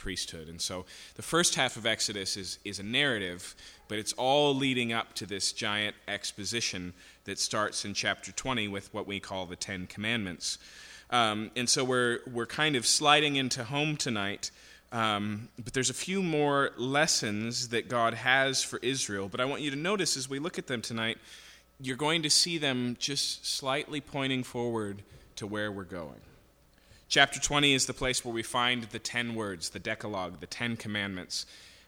priesthood. And so the first half of Exodus is, is a narrative, but it's all leading up to this giant exposition that starts in chapter 20 with what we call the Ten Commandments. Um, and so we're, we're kind of sliding into home tonight. Um, but there's a few more lessons that God has for Israel. But I want you to notice as we look at them tonight, you're going to see them just slightly pointing forward to where we're going. Chapter 20 is the place where we find the 10 words, the Decalogue, the 10 commandments.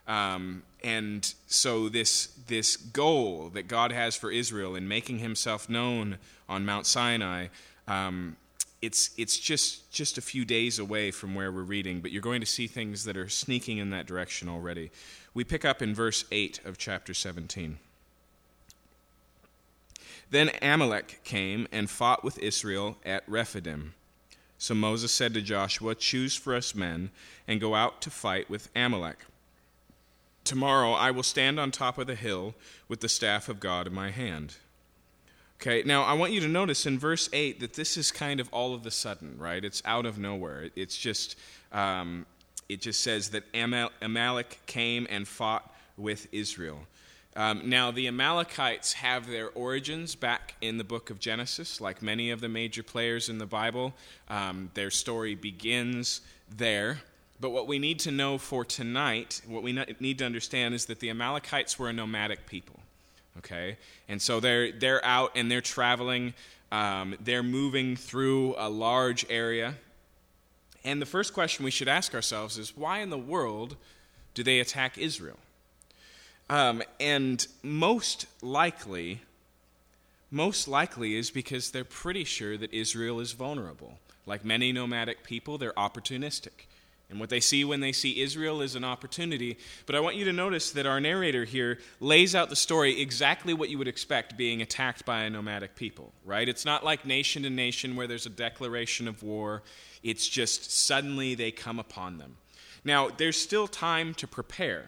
Um, and so, this, this goal that God has for Israel in making himself known on Mount Sinai, um, it's, it's just, just a few days away from where we're reading, but you're going to see things that are sneaking in that direction already. We pick up in verse 8 of chapter 17. Then Amalek came and fought with Israel at Rephidim. So Moses said to Joshua, Choose for us men and go out to fight with Amalek. Tomorrow I will stand on top of the hill with the staff of God in my hand. Okay, now I want you to notice in verse 8 that this is kind of all of the sudden, right? It's out of nowhere. It's just, um, it just says that Amalek came and fought with Israel. Um, now, the Amalekites have their origins back in the book of Genesis, like many of the major players in the Bible. Um, their story begins there. But what we need to know for tonight, what we need to understand, is that the Amalekites were a nomadic people okay? And so they're, they're out and they're traveling, um, they're moving through a large area. And the first question we should ask ourselves is why in the world do they attack Israel? Um, and most likely, most likely is because they're pretty sure that Israel is vulnerable. Like many nomadic people, they're opportunistic. And what they see when they see Israel is an opportunity. But I want you to notice that our narrator here lays out the story exactly what you would expect being attacked by a nomadic people, right? It's not like nation to nation where there's a declaration of war, it's just suddenly they come upon them. Now, there's still time to prepare.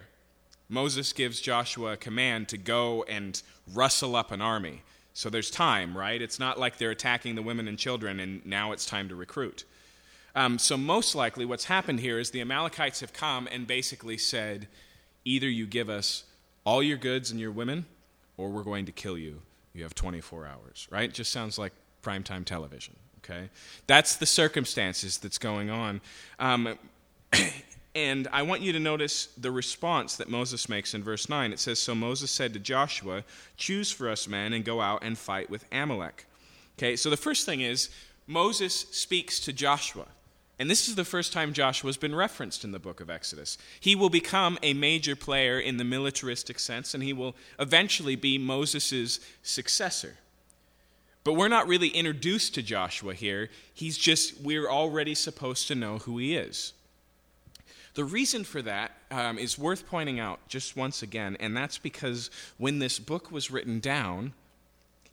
Moses gives Joshua a command to go and rustle up an army. So there's time, right? It's not like they're attacking the women and children and now it's time to recruit. Um, so, most likely, what's happened here is the Amalekites have come and basically said, either you give us all your goods and your women, or we're going to kill you. You have 24 hours, right? Just sounds like primetime television, okay? That's the circumstances that's going on. Um, and I want you to notice the response that Moses makes in verse 9. It says, So Moses said to Joshua, Choose for us men and go out and fight with Amalek. Okay, so the first thing is, Moses speaks to Joshua. And this is the first time Joshua has been referenced in the book of Exodus. He will become a major player in the militaristic sense, and he will eventually be Moses' successor. But we're not really introduced to Joshua here. He's just, we're already supposed to know who he is. The reason for that um, is worth pointing out just once again, and that's because when this book was written down,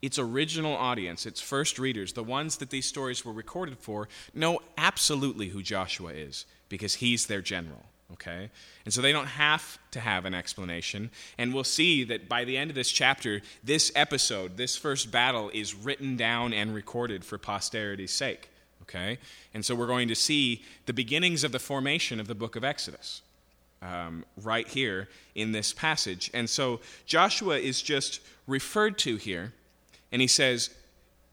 its original audience, its first readers, the ones that these stories were recorded for, know absolutely who Joshua is because he's their general. Okay? And so they don't have to have an explanation. And we'll see that by the end of this chapter, this episode, this first battle, is written down and recorded for posterity's sake. Okay? And so we're going to see the beginnings of the formation of the book of Exodus. Um, right here in this passage. And so Joshua is just referred to here and he says,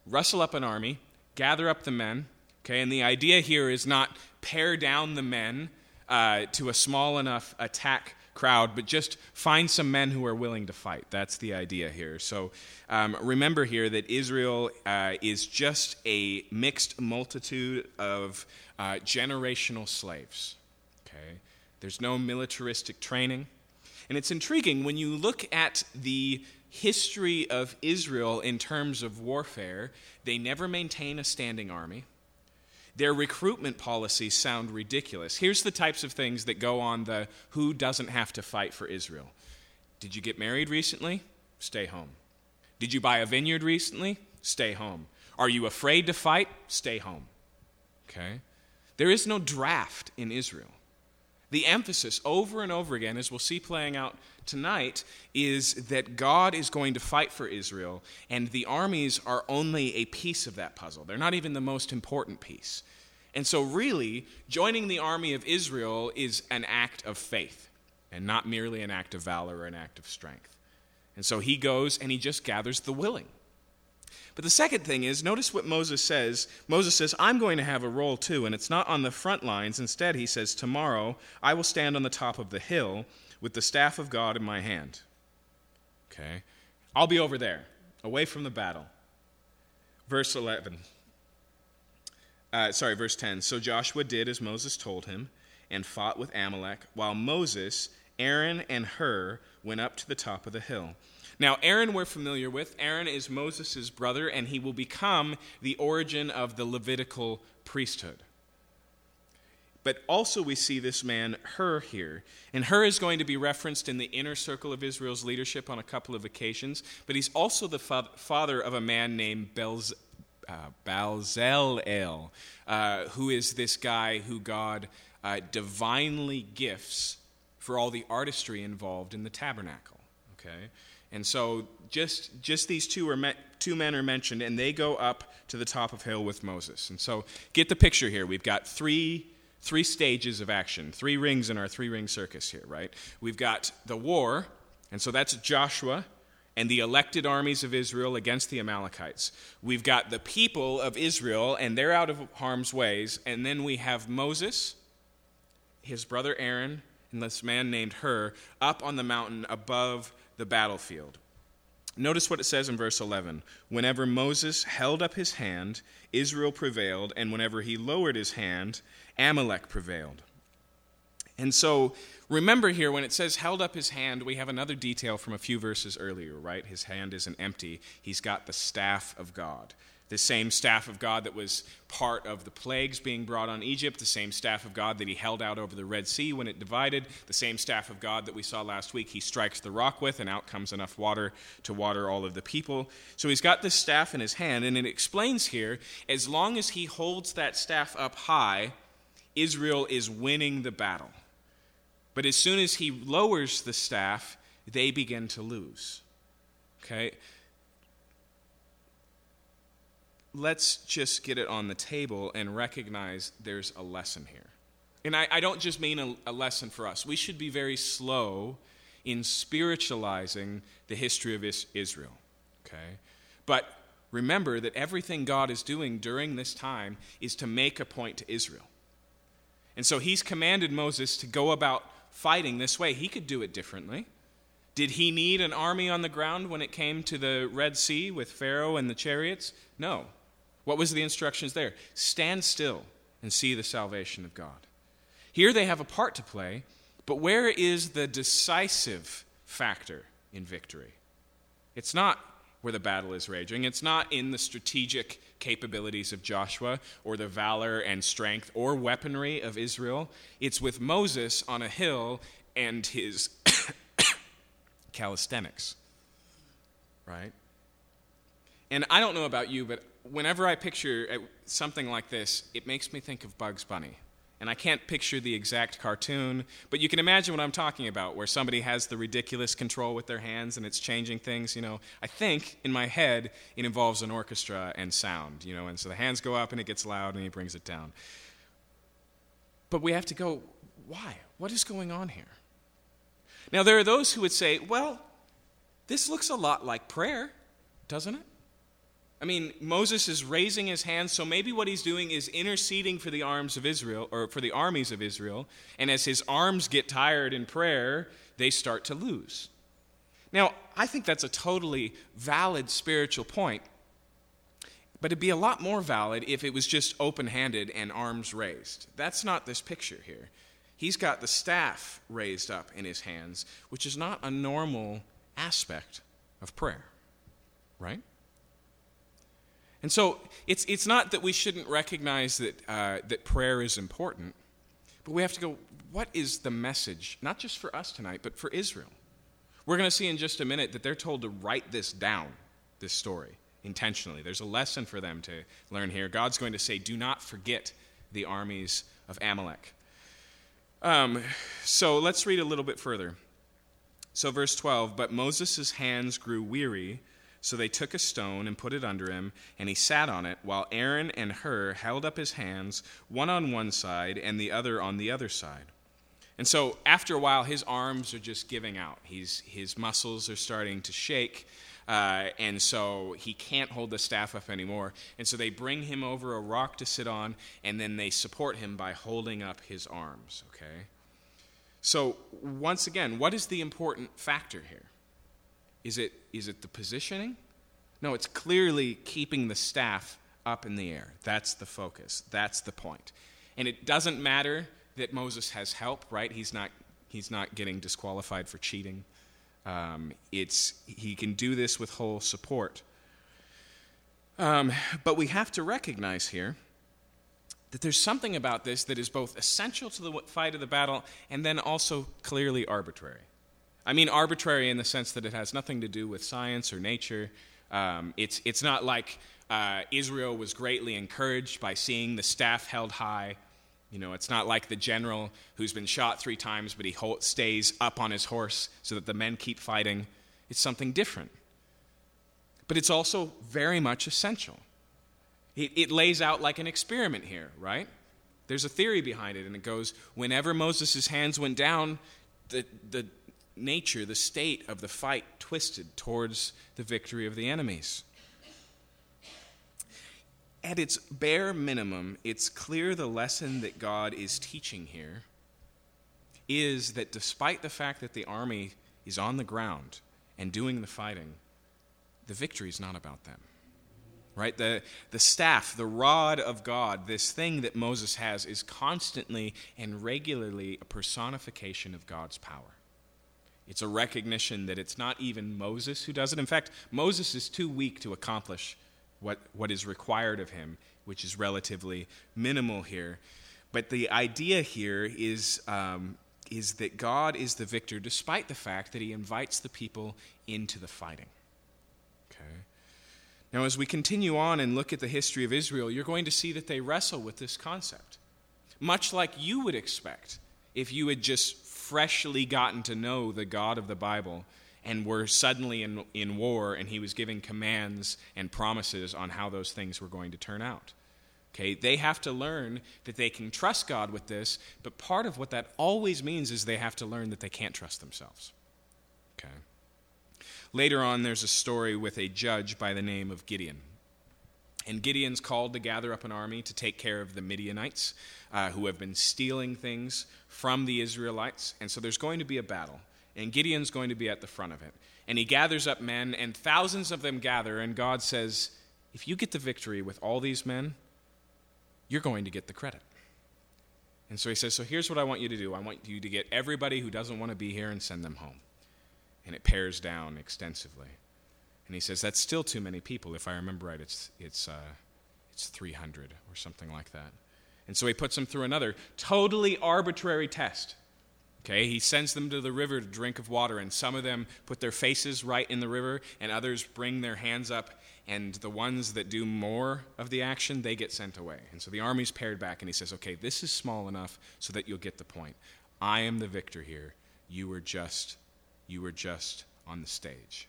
Rustle up an army, gather up the men. Okay, and the idea here is not pare down the men uh, to a small enough attack crowd, but just find some men who are willing to fight. That's the idea here. So um, remember here that Israel uh, is just a mixed multitude of uh, generational slaves. Okay, there's no militaristic training. And it's intriguing when you look at the history of Israel in terms of warfare, they never maintain a standing army. Their recruitment policies sound ridiculous. Here's the types of things that go on the who doesn't have to fight for Israel. Did you get married recently? Stay home. Did you buy a vineyard recently? Stay home. Are you afraid to fight? Stay home. Okay? There is no draft in Israel. The emphasis over and over again, as we'll see playing out tonight, is that God is going to fight for Israel, and the armies are only a piece of that puzzle. They're not even the most important piece. And so, really, joining the army of Israel is an act of faith and not merely an act of valor or an act of strength. And so he goes and he just gathers the willing. But the second thing is, notice what Moses says. Moses says, I'm going to have a role too, and it's not on the front lines. Instead, he says, Tomorrow I will stand on the top of the hill with the staff of God in my hand. Okay? I'll be over there, away from the battle. Verse 11. Uh, sorry, verse 10. So Joshua did as Moses told him and fought with Amalek, while Moses, Aaron, and Hur went up to the top of the hill. Now, Aaron, we're familiar with. Aaron is Moses' brother, and he will become the origin of the Levitical priesthood. But also, we see this man, Hur, here. And Hur is going to be referenced in the inner circle of Israel's leadership on a couple of occasions. But he's also the fa- father of a man named Belz- uh, Balzalel, uh, who is this guy who God uh, divinely gifts for all the artistry involved in the tabernacle. Okay? And so just, just these two, are two men are mentioned, and they go up to the top of hill with Moses. And so get the picture here. We've got three, three stages of action, three rings in our three ring circus here, right? We've got the war, and so that's Joshua and the elected armies of Israel against the Amalekites. We've got the people of Israel, and they're out of harm's ways. And then we have Moses, his brother Aaron, and this man named Hur up on the mountain above the battlefield. Notice what it says in verse 11. Whenever Moses held up his hand, Israel prevailed, and whenever he lowered his hand, Amalek prevailed. And so remember here, when it says held up his hand, we have another detail from a few verses earlier, right? His hand isn't empty, he's got the staff of God the same staff of God that was part of the plagues being brought on Egypt, the same staff of God that he held out over the Red Sea when it divided, the same staff of God that we saw last week he strikes the rock with, and out comes enough water to water all of the people. So he's got this staff in his hand, and it explains here as long as he holds that staff up high, Israel is winning the battle. But as soon as he lowers the staff, they begin to lose. Okay? let's just get it on the table and recognize there's a lesson here. And I, I don't just mean a, a, lesson for us. We should be very slow in spiritualizing the history of Israel. Okay? But remember that everything God is doing during this time is to make a point to Israel. And so he's commanded Moses to go about fighting this way. He could do it differently. Did he need an army on the ground when it came to the Red Sea with Pharaoh and the chariots? No. What was the instructions there? Stand still and see the salvation of God. Here they have a part to play, but where is the decisive factor in victory? It's not where the battle is raging. It's not in the strategic capabilities of Joshua or the valor and strength or weaponry of Israel. It's with Moses on a hill and his calisthenics. Right? And I don't know about you, but whenever I picture uh, something like this, it makes me think of Bugs Bunny. And I can't picture the exact cartoon, but you can imagine what I'm talking about, where somebody has the ridiculous control with their hands and it's changing things. You know, I think in my head it involves an orchestra and sound. You know, and so the hands go up and it gets loud and he brings it down. But we have to go, why? What is going on here? Now there are those who would say, well, this looks a lot like prayer, doesn't it? I mean, Moses is raising his hand, so maybe what he's doing is interceding for the arms of Israel, or for the armies of Israel, and as his arms get tired in prayer, they start to lose. Now, I think that's a totally valid spiritual point, but it'd be a lot more valid if it was just open handed and arms raised. That's not this picture here. He's got the staff raised up in his hands, which is not a normal aspect of prayer, right? And so it's, it's not that we shouldn't recognize that, uh, that prayer is important, but we have to go, what is the message, not just for us tonight, but for Israel? We're going to see in just a minute that they're told to write this down, this story, intentionally. There's a lesson for them to learn here. God's going to say, do not forget the armies of Amalek. Um, so let's read a little bit further. So, verse 12 But Moses' hands grew weary So they took a stone and put it under him, and he sat on it, while Aaron and Hur held up his hands, one on one side and the other on the other side. And so after a while, his arms are just giving out. He's, his muscles are starting to shake, uh, and so he can't hold the staff up anymore. And so they bring him over a rock to sit on, and then they support him by holding up his arms, okay? So, once again, what is the important factor here? Is it, is it the positioning? No, it's clearly keeping the staff up in the air. That's the focus. That's the point. And it doesn't matter that Moses has help, right? He's not, he's not getting disqualified for cheating. Um, it's, he can do this with whole support. Um, but we have to recognize here that there's something about this that is both essential to the fight of the battle and then also clearly arbitrary. I mean, arbitrary in the sense that it has nothing to do with science or nature. Um, it's, it's not like uh, Israel was greatly encouraged by seeing the staff held high. You know, it's not like the general who's been shot three times, but he stays up on his horse so that the men keep fighting. It's something different. But it's also very much essential. It, it lays out like an experiment here, right? There's a theory behind it, and it goes whenever Moses' hands went down, the, the nature, the state of the fight twisted towards the victory of the enemies. At its bare minimum, it's clear the lesson that God is teaching here is that despite the fact that the army is on the ground and doing the fighting, the victory is not about them. Right? The, the staff, the rod of God, this thing that Moses has, is constantly and regularly a personification of God's power. It's a recognition that it's not even Moses who does it. In fact, Moses is too weak to accomplish what, what is required of him, which is relatively minimal here. But the idea here is, um, is that God is the victor despite the fact that he invites the people into the fighting. Okay? Now, as we continue on and look at the history of Israel, you're going to see that they wrestle with this concept, much like you would expect if you had just freshly gotten to know the God of the Bible and were suddenly in, in war and he was giving commands and promises on how those things were going to turn out. Okay, they have to learn that they can trust God with this, but part of what that always means is they have to learn that they can't trust themselves. Okay. Later on, there's a story with a judge by the name of Gideon. And Gideon's called to gather up an army to take care of the Midianites uh, who have been stealing things from the Israelites. And so there's going to be a battle. And Gideon's going to be at the front of it. And he gathers up men, and thousands of them gather. And God says, If you get the victory with all these men, you're going to get the credit. And so he says, So here's what I want you to do I want you to get everybody who doesn't want to be here and send them home. And it pares down extensively. And he says, That's still too many people. If I remember right, it's, it's, uh, it's 300 or something like that. And so he puts them through another totally arbitrary test. Okay, he sends them to the river to drink of water, and some of them put their faces right in the river, and others bring their hands up, and the ones that do more of the action, they get sent away. And so the army's pared back, and he says, Okay, this is small enough so that you'll get the point. I am the victor here. You were just, you were just on the stage.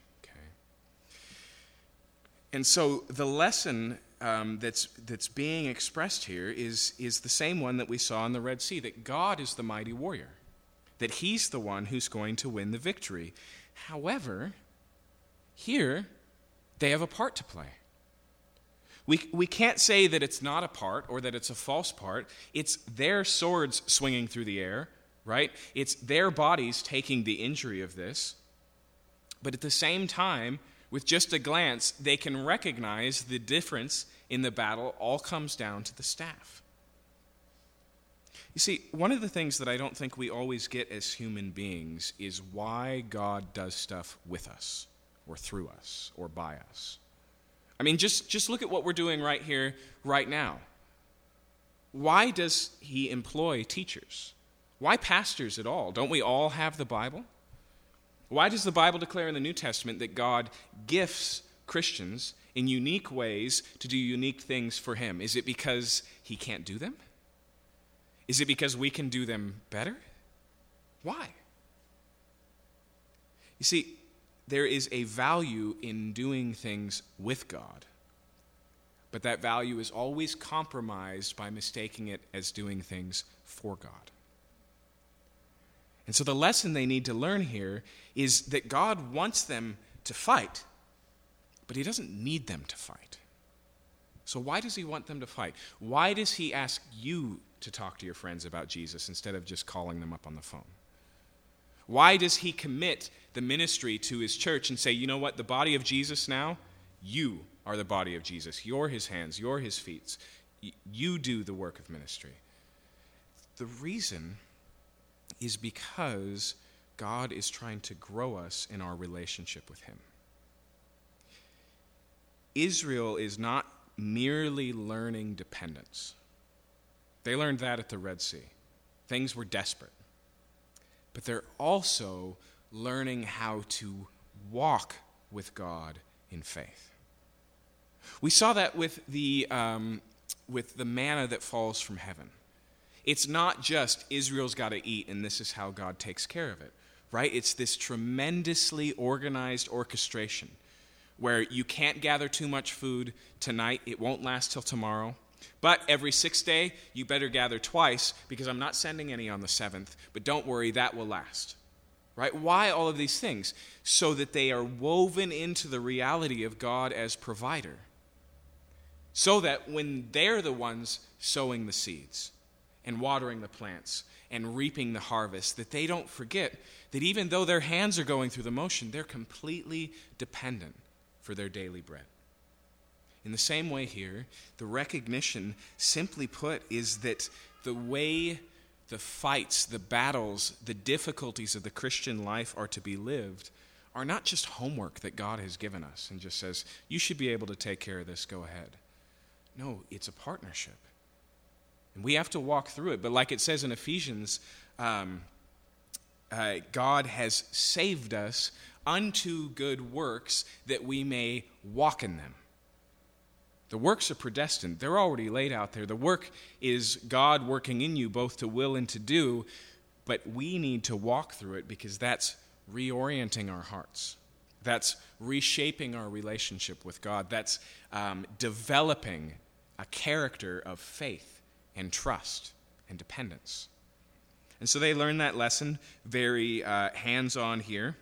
And so the lesson um, that's, that's being expressed here is, is the same one that we saw in the Red Sea that God is the mighty warrior, that He's the one who's going to win the victory. However, here, they have a part to play. We, we can't say that it's not a part or that it's a false part. It's their swords swinging through the air, right? It's their bodies taking the injury of this. But at the same time, with just a glance, they can recognize the difference in the battle all comes down to the staff. You see, one of the things that I don't think we always get as human beings is why God does stuff with us, or through us, or by us. I mean, just, just look at what we're doing right here, right now. Why does He employ teachers? Why pastors at all? Don't we all have the Bible? Why does the Bible declare in the New Testament that God gifts Christians in unique ways to do unique things for Him? Is it because He can't do them? Is it because we can do them better? Why? You see, there is a value in doing things with God, but that value is always compromised by mistaking it as doing things for God. And so the lesson they need to learn here is that God wants them to fight, but He doesn't need them to fight. So, why does He want them to fight? Why does He ask you to talk to your friends about Jesus instead of just calling them up on the phone? Why does He commit the ministry to His church and say, you know what, the body of Jesus now, you are the body of Jesus. You're His hands, you're His feet. You do the work of ministry. The reason is because God is trying to grow us in our relationship with Him. Israel is not merely learning dependence. They learned that at the Red Sea. Things were desperate. But they're also learning how to walk with God in faith. We saw that with the, um, with the manna that falls from heaven. It's not just Israel's got to eat and this is how God takes care of it, right? It's this tremendously organized orchestration where you can't gather too much food tonight, it won't last till tomorrow. But every sixth day, you better gather twice because I'm not sending any on the seventh. But don't worry, that will last. Right? Why all of these things? So that they are woven into the reality of God as provider. So that when they're the ones sowing the seeds, and watering the plants and reaping the harvest, that they don't forget that even though their hands are going through the motion, they're completely dependent for their daily bread. In the same way, here, the recognition, simply put, is that the way the fights, the battles, the difficulties of the Christian life are to be lived are not just homework that God has given us and just says, you should be able to take care of this, go ahead. No, it's a partnership. And we have to walk through it. But like it says in Ephesians, um, uh, God has saved us unto good works that we may walk in them. The works are predestined, they're already laid out there. The work is God working in you both to will and to do, but we need to walk through it because that's reorienting our hearts. That's reshaping our relationship with God. That's um, developing a character of faith and trust and dependence. And so they learn that lesson very uh, hands on here.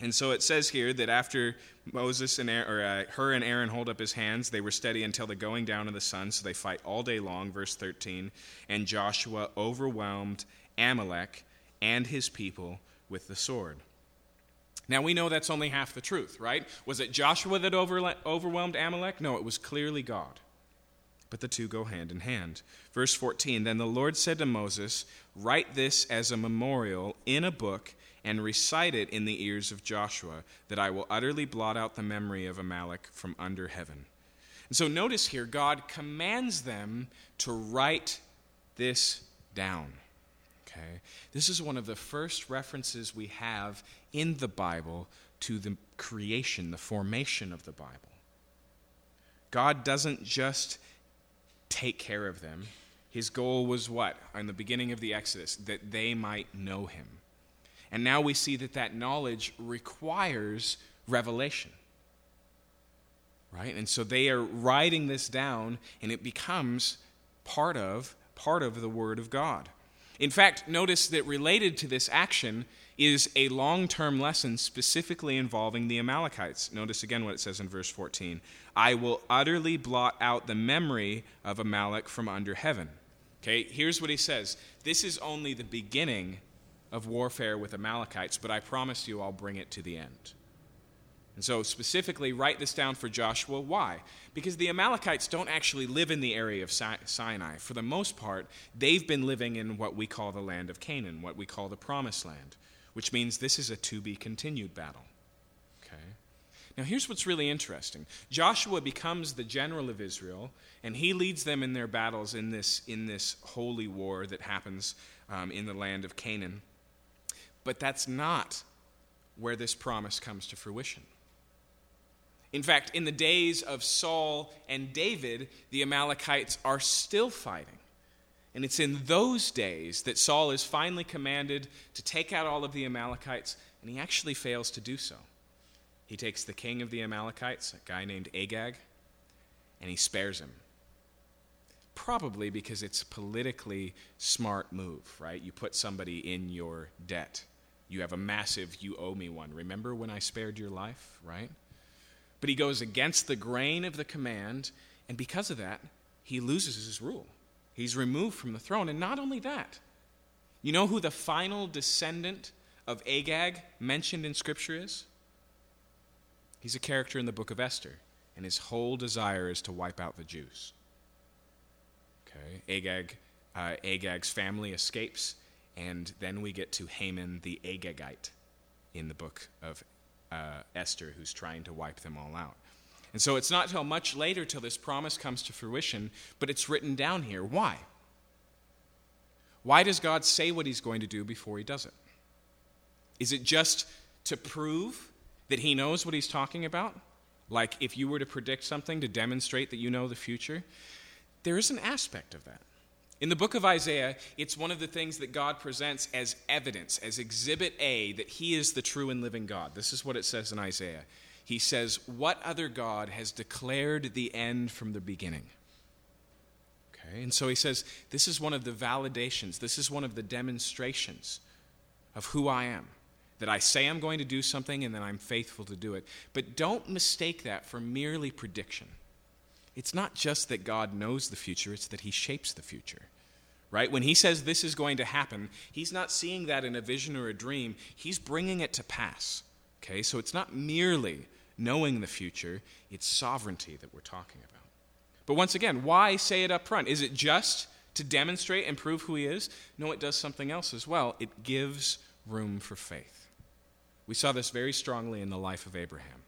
And so it says here that after Moses and Aaron, or uh, Hur and Aaron hold up his hands, they were steady until the going down of the sun. So they fight all day long, verse 13. And Joshua overwhelmed Amalek and his people with the sword. Now we know that's only half the truth, right? Was it Joshua that over, overwhelmed Amalek? No, it was clearly God but the two go hand in hand. Verse 14 Then the Lord said to Moses, Write this as a memorial in a book and recite it in the ears of Joshua, that I will utterly blot out the memory of Amalek from under heaven. And so notice here, God commands them to write this down. Okay? This is one of the first references we have in the Bible to the creation, the formation of the Bible. God doesn't just take care of them. His goal was what? In the beginning of the Exodus, that they might know him. And now we see that that knowledge requires revelation. Right? And so they are writing this down and it becomes part of part of the word of God. In fact, notice that related to this action is a long term lesson specifically involving the Amalekites. Notice again what it says in verse 14 I will utterly blot out the memory of Amalek from under heaven. Okay, here's what he says This is only the beginning of warfare with Amalekites, but I promise you I'll bring it to the end. And so, specifically, write this down for Joshua. Why? Because the Amalekites don't actually live in the area of Sinai. For the most part, they've been living in what we call the land of Canaan, what we call the promised land which means this is a to be continued battle. Okay? Now, here's what's really interesting Joshua becomes the general of Israel, and he leads them in their battles in this, in this holy war that happens um, in the land of Canaan. But that's not where this promise comes to fruition. In fact, in the days of Saul and David, the Amalekites are still fighting. And it's in those days that Saul is finally commanded to take out all of the Amalekites, and he actually fails to do so. He takes the king of the Amalekites, a guy named Agag, and he spares him. Probably because it's a politically smart move, right? You put somebody in your debt. You have a massive, you owe me one. Remember when I spared your life, right? But he goes against the grain of the command, and because of that, he loses his rule. He's removed from the throne. And not only that, you know who the final descendant of Agag mentioned in Scripture is? He's a character in the book of Esther, and his whole desire is to wipe out the Jews. Okay, Agag, uh, Agag's family escapes, and then we get to Haman the Agagite in the book of uh, Esther, who's trying to wipe them all out. And so it's not till much later till this promise comes to fruition, but it's written down here. Why? Why does God say what he's going to do before he does it? Is it just to prove that he knows what he's talking about? Like if you were to predict something to demonstrate that you know the future? There is an aspect of that. In the book of Isaiah, it's one of the things that God presents as evidence, as exhibit A, that he is the true and living God. This is what it says in Isaiah. He says, What other God has declared the end from the beginning? Okay, and so he says, This is one of the validations, this is one of the demonstrations of who I am that I say I'm going to do something and then I'm faithful to do it. But don't mistake that for merely prediction. It's not just that God knows the future, it's that He shapes the future. Right? When He says this is going to happen, He's not seeing that in a vision or a dream, He's bringing it to pass. Okay? So it's not merely knowing the future, it's sovereignty that we're talking about. But once again, why say it up front? Is it just to demonstrate and prove who He is? No, it does something else as well. It gives room for faith. We saw this very strongly in the life of Abraham.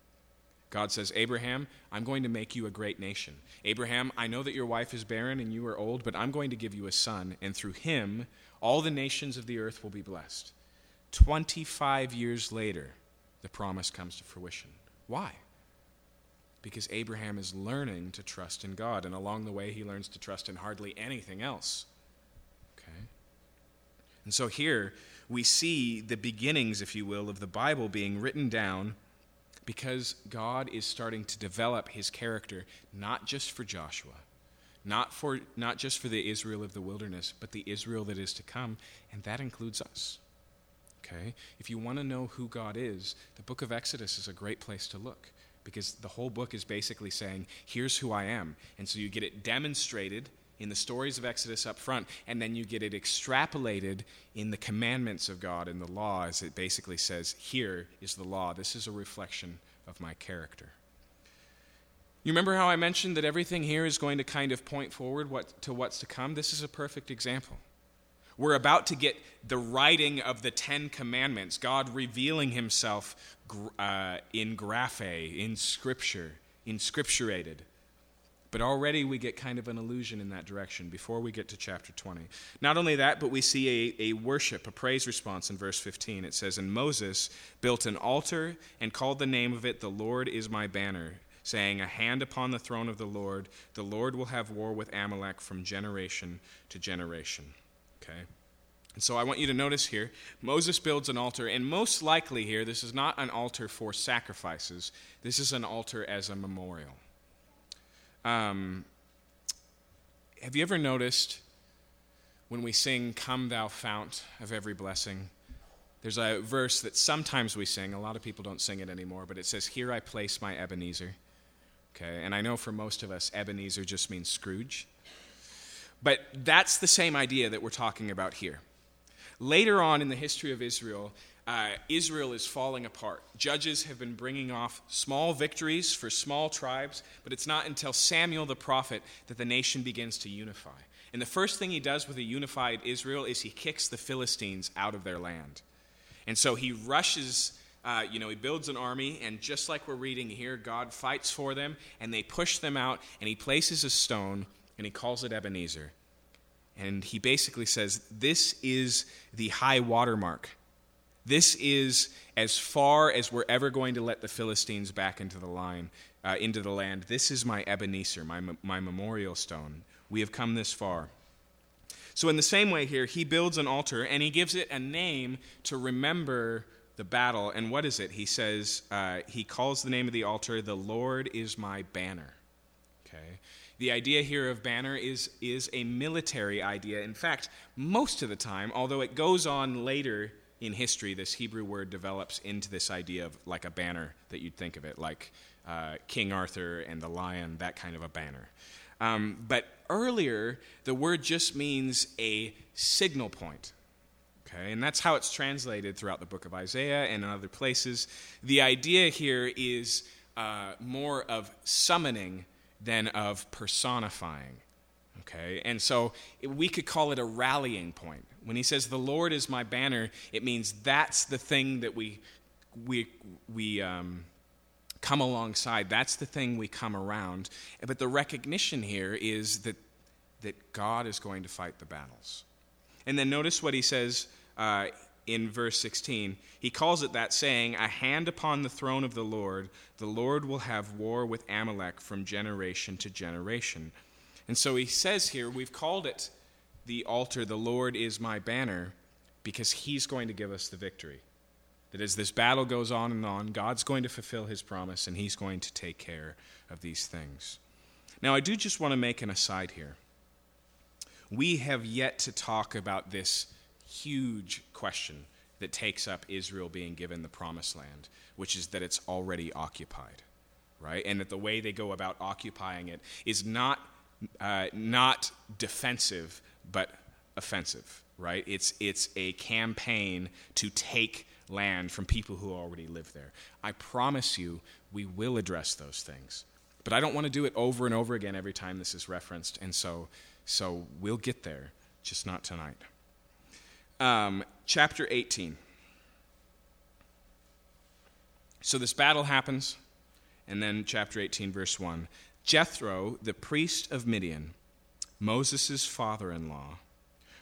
God says, Abraham, I'm going to make you a great nation. Abraham, I know that your wife is barren and you are old, but I'm going to give you a son, and through him, all the nations of the earth will be blessed. 25 years later, the promise comes to fruition. Why? Because Abraham is learning to trust in God, and along the way, he learns to trust in hardly anything else. Okay? And so here, we see the beginnings, if you will, of the Bible being written down because God is starting to develop his character, not just for Joshua, not, for, not just for the Israel of the wilderness, but the Israel that is to come, and that includes us. Okay? If you want to know who God is, the book of Exodus is a great place to look because the whole book is basically saying, here's who I am. And so you get it demonstrated in the stories of Exodus up front, and then you get it extrapolated in the commandments of God and the law, as it basically says, Here is the law. This is a reflection of my character. You remember how I mentioned that everything here is going to kind of point forward what, to what's to come? This is a perfect example. We're about to get the writing of the Ten Commandments, God revealing Himself uh, in graphe, in Scripture, inscripturated. But already we get kind of an illusion in that direction before we get to chapter 20. Not only that, but we see a, a worship, a praise response in verse 15. It says, And Moses built an altar and called the name of it, The Lord is my banner, saying, A hand upon the throne of the Lord. The Lord will have war with Amalek from generation to generation. Okay? And so I want you to notice here Moses builds an altar, and most likely here, this is not an altar for sacrifices, this is an altar as a memorial. Um, have you ever noticed when we sing, Come Thou Fount of Every Blessing? There's a verse that sometimes we sing. A lot of people don't sing it anymore, but it says, Here I place my Ebenezer. Okay, and I know for most of us, Ebenezer just means Scrooge. But that's the same idea that we're talking about here. Later on in the history of Israel, uh, Israel is falling apart. Judges have been bringing off small victories for small tribes, but it's not until Samuel the prophet that the nation begins to unify. And the first thing he does with a unified Israel is he kicks the Philistines out of their land. And so he rushes, uh, you know, he builds an army, and just like we're reading here, God fights for them, and they push them out, and he places a stone, and he calls it Ebenezer. And he basically says, This is the high watermark this is as far as we're ever going to let the Philistines back into the line, uh, into the land. This is my Ebenezer, my, my memorial stone. We have come this far. So, in the same way, here, he builds an altar and he gives it a name to remember the battle. And what is it? He says, uh, he calls the name of the altar, The Lord is my banner. The idea here of banner is, is a military idea. In fact, most of the time, although it goes on later in history, this Hebrew word develops into this idea of like a banner that you'd think of it, like uh, King Arthur and the lion, that kind of a banner. Um, but earlier, the word just means a signal point. Okay, and that's how it's translated throughout the book of Isaiah and in other places. The idea here is uh, more of summoning than of personifying. Okay, and so we could call it a rallying point. When he says, The Lord is my banner, it means that's the thing that we, we, we um, come alongside. That's the thing we come around. But the recognition here is that, that God is going to fight the battles. And then notice what he says uh, in verse 16. He calls it that, saying, A hand upon the throne of the Lord, the Lord will have war with Amalek from generation to generation. And so he says here, we've called it the altar, the Lord is my banner, because he's going to give us the victory. That as this battle goes on and on, God's going to fulfill his promise and he's going to take care of these things. Now, I do just want to make an aside here. We have yet to talk about this huge question that takes up Israel being given the promised land, which is that it's already occupied, right? And that the way they go about occupying it is not, uh, not defensive, but offensive, right? It's, it's a campaign to take land from people who already live there. I promise you, we will address those things. But I don't want to do it over and over again every time this is referenced, and so, so we'll get there, just not tonight um, chapter 18. So this battle happens, and then chapter 18, verse 1. Jethro, the priest of Midian, Moses' father in law,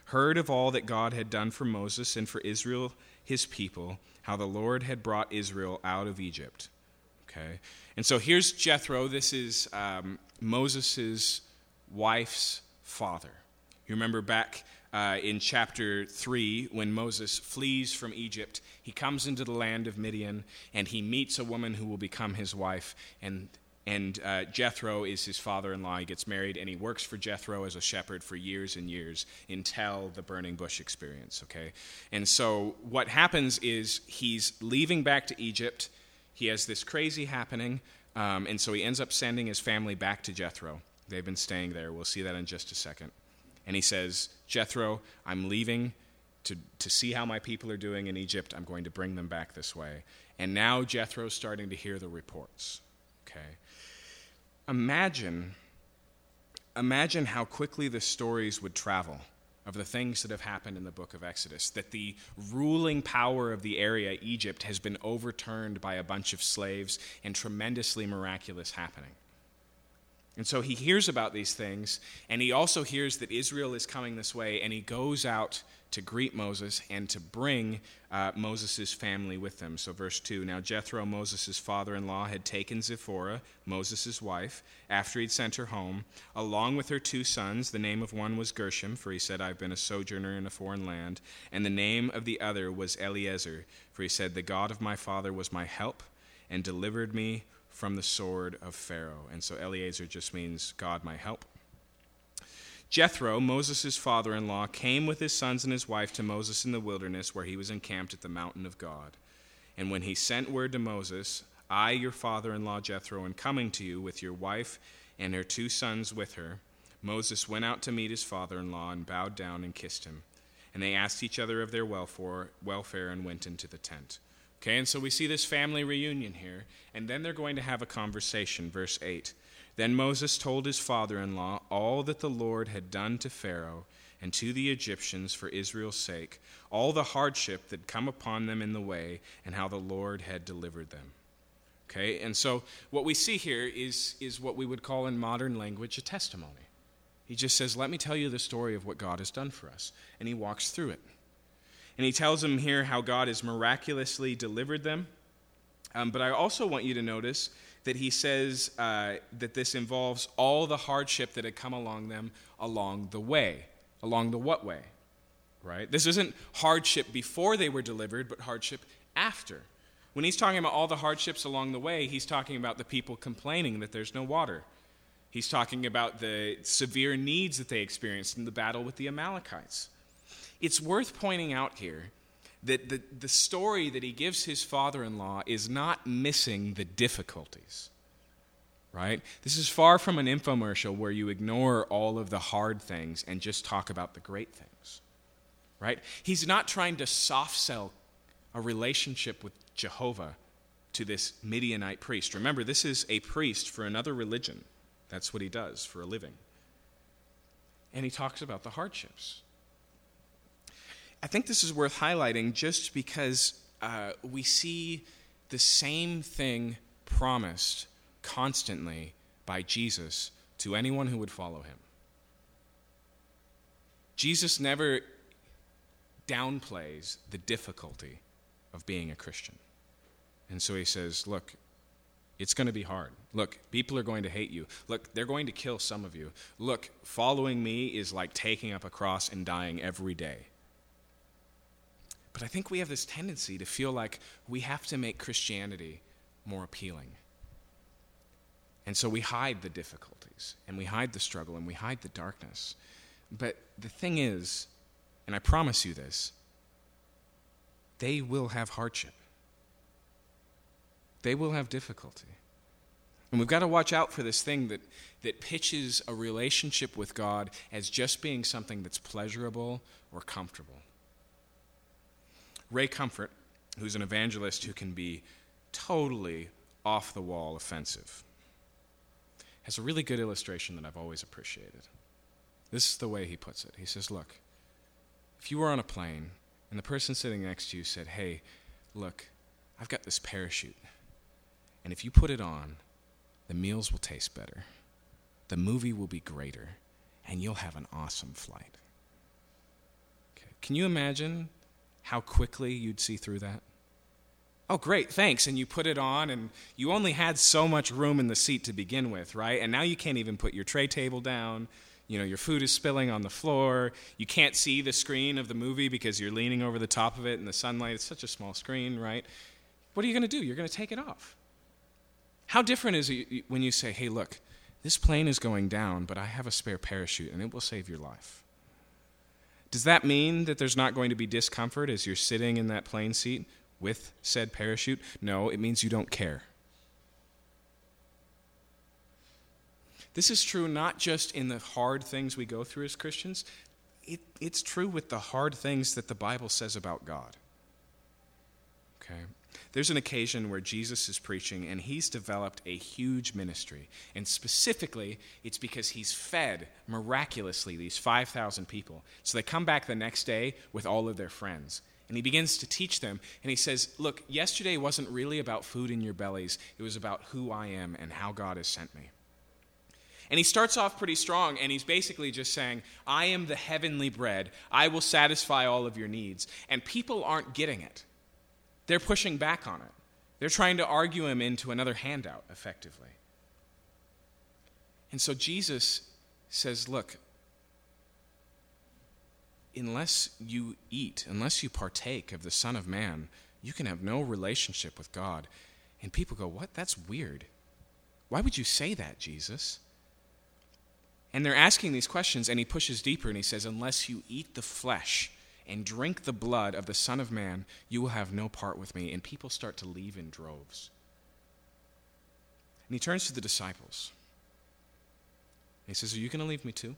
heard of all that God had done for Moses and for Israel, his people, how the Lord had brought Israel out of Egypt. Okay? And so here's Jethro. This is um, Moses' wife's father. You remember back uh, in chapter 3 when Moses flees from Egypt. He comes into the land of Midian and he meets a woman who will become his wife. And, and uh, Jethro is his father in law. He gets married and he works for Jethro as a shepherd for years and years until the burning bush experience. Okay? And so what happens is he's leaving back to Egypt. He has this crazy happening. Um, and so he ends up sending his family back to Jethro. They've been staying there. We'll see that in just a second and he says, Jethro, I'm leaving to, to see how my people are doing in Egypt. I'm going to bring them back this way. And now Jethro's starting to hear the reports. Okay? Imagine, imagine how quickly the stories would travel of the things that have happened in the book of Exodus. That the ruling power of the area, Egypt, has been overturned by a bunch of slaves and tremendously miraculous happening. And so he hears about these things, and he also hears that Israel is coming this way, and he goes out to greet Moses and to bring uh, Moses' family with them. So, verse 2 Now Jethro, Moses' father in law, had taken Zipporah, Moses' wife, after he'd sent her home, along with her two sons. The name of one was Gershom, for he said, I've been a sojourner in a foreign land. And the name of the other was Eliezer, for he said, The God of my father was my help and delivered me from the sword of Pharaoh. And so Eliezer just means God my help. Jethro, Moses' father in law, came with his sons and his wife to Moses in the wilderness where he was encamped at the mountain of God. And when he sent word to Moses, I, your father in law Jethro, am coming to you with your wife and her two sons with her, Moses went out to meet his father in law and bowed down and kissed him. And they asked each other of their welfare and went into the tent. Okay, and so we see this family reunion here, and then they're going to have a conversation. Verse 8. Then Moses told his father in law all that the Lord had done to Pharaoh and to the Egyptians for Israel's sake, all the hardship that come upon them in the way, and how the Lord had delivered them. Okay, and so what we see here is, is what we would call in modern language a testimony. He just says, Let me tell you the story of what God has done for us. And he walks through it. And he tells them here how God has miraculously delivered them. Um, but I also want you to notice that he says uh, that this involves all the hardship that had come along them along the way. Along the what way? right? This isn't hardship before they were delivered, but hardship after. When he's talking about all the hardships along the way, he's talking about the people complaining that there's no water. He's talking about the severe needs that they experienced in the battle with the Amalekites. It's worth pointing out here that the, the story that he gives his father in law is not missing the difficulties. Right? This is far from an infomercial where you ignore all of the hard things and just talk about the great things. Right? He's not trying to soft sell a relationship with Jehovah to this Midianite priest. Remember, this is a priest for another religion. That's what he does for a living. And he talks about the hardships. I think this is worth highlighting just because uh, we see the same thing promised constantly by Jesus to anyone who would follow him. Jesus never downplays the difficulty of being a Christian. And so he says, Look, it's going to be hard. Look, people are going to hate you. Look, they're going to kill some of you. Look, following me is like taking up a cross and dying every day. But I think we have this tendency to feel like we have to make Christianity more appealing. And so we hide the difficulties, and we hide the struggle, and we hide the darkness. But the thing is, and I promise you this, they will have hardship they will have difficulty. And we've got to watch out for this thing that, that pitches a relationship with God as just being something that's pleasurable or comfortable. Ray Comfort, who's an evangelist who can be totally off the wall offensive, has a really good illustration that I've always appreciated. This is the way he puts it. He says, Look, if you were on a plane and the person sitting next to you said, Hey, look, I've got this parachute. And if you put it on, the meals will taste better, the movie will be greater, and you'll have an awesome flight. Okay. Can you imagine how quickly you'd see through that? Oh, great, thanks. And you put it on, and you only had so much room in the seat to begin with, right? And now you can't even put your tray table down. You know, your food is spilling on the floor. You can't see the screen of the movie because you're leaning over the top of it in the sunlight. It's such a small screen, right? What are you going to do? You're going to take it off. How different is it when you say, hey, look, this plane is going down, but I have a spare parachute and it will save your life? Does that mean that there's not going to be discomfort as you're sitting in that plane seat with said parachute? No, it means you don't care. This is true not just in the hard things we go through as Christians, it, it's true with the hard things that the Bible says about God. Okay? There's an occasion where Jesus is preaching and he's developed a huge ministry. And specifically, it's because he's fed miraculously these 5,000 people. So they come back the next day with all of their friends. And he begins to teach them. And he says, Look, yesterday wasn't really about food in your bellies, it was about who I am and how God has sent me. And he starts off pretty strong, and he's basically just saying, I am the heavenly bread. I will satisfy all of your needs. And people aren't getting it. They're pushing back on it. They're trying to argue him into another handout, effectively. And so Jesus says, Look, unless you eat, unless you partake of the Son of Man, you can have no relationship with God. And people go, What? That's weird. Why would you say that, Jesus? And they're asking these questions, and he pushes deeper and he says, Unless you eat the flesh and drink the blood of the Son of Man, you will have no part with me. And people start to leave in droves. And he turns to the disciples. He says, Are you going to leave me too?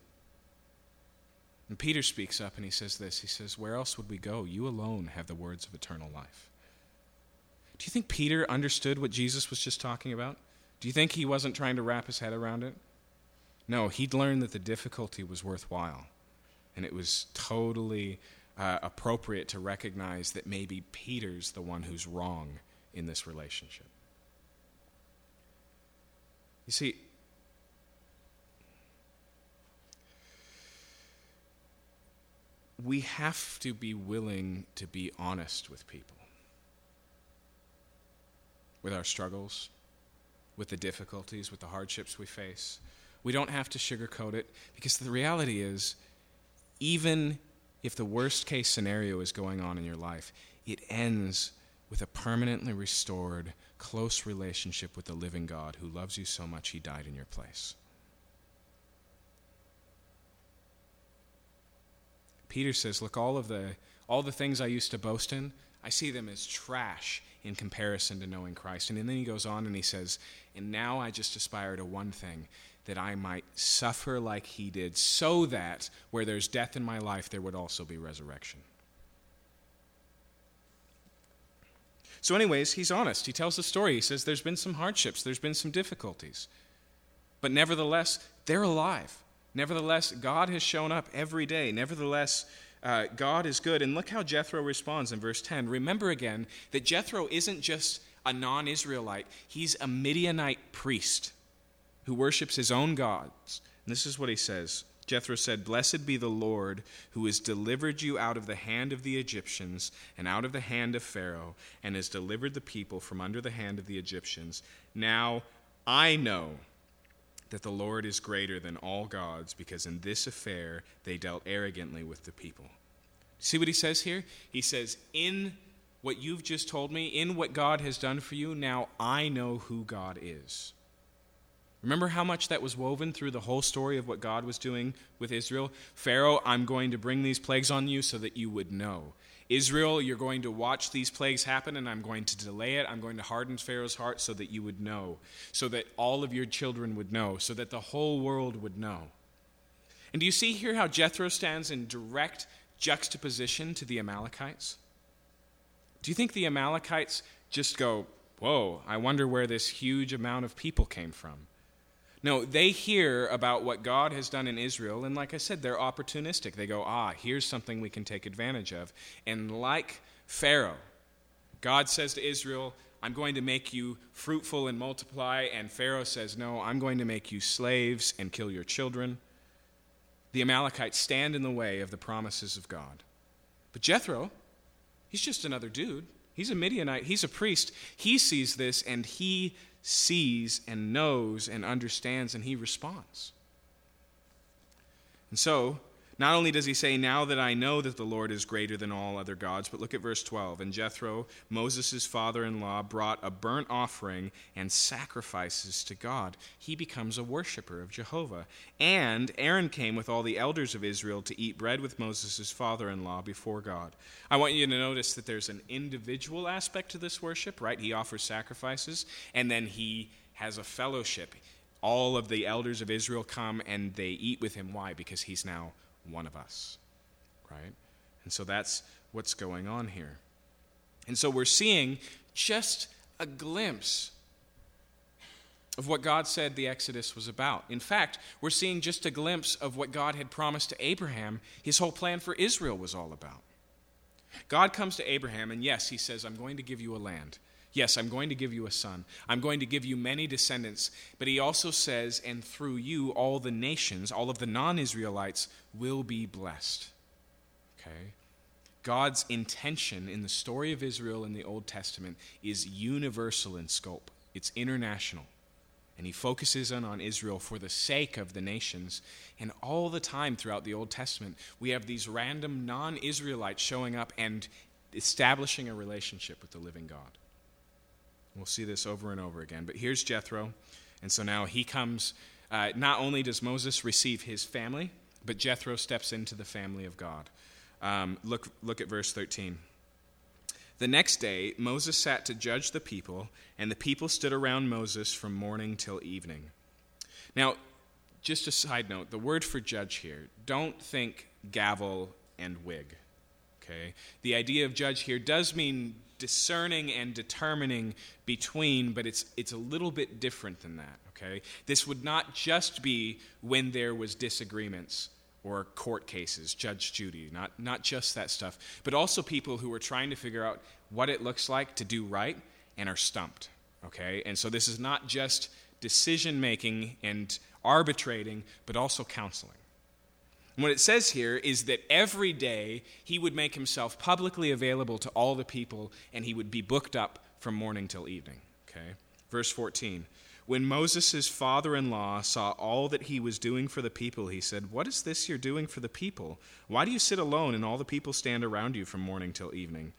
And Peter speaks up and he says this He says, Where else would we go? You alone have the words of eternal life. Do you think Peter understood what Jesus was just talking about? Do you think he wasn't trying to wrap his head around it? No, he'd learned that the difficulty was worthwhile. And it was totally uh, appropriate to recognize that maybe Peter's the one who's wrong in this relationship. You see, we have to be willing to be honest with people, with our struggles, with the difficulties, with the hardships we face. We don't have to sugarcoat it because the reality is, even if the worst case scenario is going on in your life, it ends with a permanently restored, close relationship with the living God who loves you so much he died in your place. Peter says, Look, all of the, all the things I used to boast in, I see them as trash in comparison to knowing Christ. And then he goes on and he says, And now I just aspire to one thing that I might suffer like he did, so that where there's death in my life, there would also be resurrection. So, anyways, he's honest. He tells the story. He says there's been some hardships, there's been some difficulties. But nevertheless, they're alive. Nevertheless, God has shown up every day. Nevertheless, uh, God is good. And look how Jethro responds in verse 10. Remember again that Jethro isn't just a non Israelite, he's a Midianite priest who worships his own gods. And this is what he says Jethro said, Blessed be the Lord who has delivered you out of the hand of the Egyptians and out of the hand of Pharaoh, and has delivered the people from under the hand of the Egyptians. Now I know that the Lord is greater than all gods, because in this affair they dealt arrogantly with the people. See what he says here? He says, In what you've just told me, in what God has done for you, now I know who God is. Remember how much that was woven through the whole story of what God was doing with Israel? Pharaoh, I'm going to bring these plagues on you so that you would know. Israel, you're going to watch these plagues happen, and I'm going to delay it. I'm going to harden Pharaoh's heart so that you would know, so that all of your children would know, so that the whole world would know. And do you see here how Jethro stands in direct juxtaposition to the Amalekites? Do you think the Amalekites just go, Whoa, I wonder where this huge amount of people came from? No, they hear about what God has done in Israel, and like I said, they're opportunistic. They go, ah, here's something we can take advantage of. And like Pharaoh, God says to Israel, I'm going to make you fruitful and multiply. And Pharaoh says, No, I'm going to make you slaves and kill your children. The Amalekites stand in the way of the promises of God. But Jethro, he's just another dude. He's a Midianite, he's a priest. He sees this and he sees and knows and understands, and he responds. And so, not only does he say, Now that I know that the Lord is greater than all other gods, but look at verse 12. And Jethro, Moses' father in law, brought a burnt offering and sacrifices to God. He becomes a worshiper of Jehovah. And Aaron came with all the elders of Israel to eat bread with Moses' father in law before God. I want you to notice that there's an individual aspect to this worship, right? He offers sacrifices, and then he has a fellowship. All of the elders of Israel come and they eat with him. Why? Because he's now one of us, right? And so that's what's going on here. And so we're seeing just a glimpse of what God said the Exodus was about. In fact, we're seeing just a glimpse of what God had promised to Abraham, his whole plan for Israel was all about. God comes to Abraham, and yes, he says, I'm going to give you a land. Yes, I'm going to give you a son. I'm going to give you many descendants. But he also says, and through you, all the nations, all of the non Israelites, will be blessed. Okay? God's intention in the story of Israel in the Old Testament is universal in scope, it's international. And he focuses in on Israel for the sake of the nations. And all the time throughout the Old Testament, we have these random non Israelites showing up and establishing a relationship with the living God. We'll see this over and over again. But here's Jethro. And so now he comes. Uh, not only does Moses receive his family, but Jethro steps into the family of God. Um, look, look at verse 13. The next day, Moses sat to judge the people, and the people stood around Moses from morning till evening. Now, just a side note the word for judge here, don't think gavel and wig. Okay? The idea of judge here does mean discerning and determining between, but it's, it's a little bit different than that, okay? This would not just be when there was disagreements or court cases, Judge Judy, not, not just that stuff, but also people who are trying to figure out what it looks like to do right and are stumped, okay? And so this is not just decision making and arbitrating, but also counseling. And what it says here is that every day he would make himself publicly available to all the people and he would be booked up from morning till evening. Okay? Verse 14. When Moses' father in law saw all that he was doing for the people, he said, What is this you're doing for the people? Why do you sit alone and all the people stand around you from morning till evening?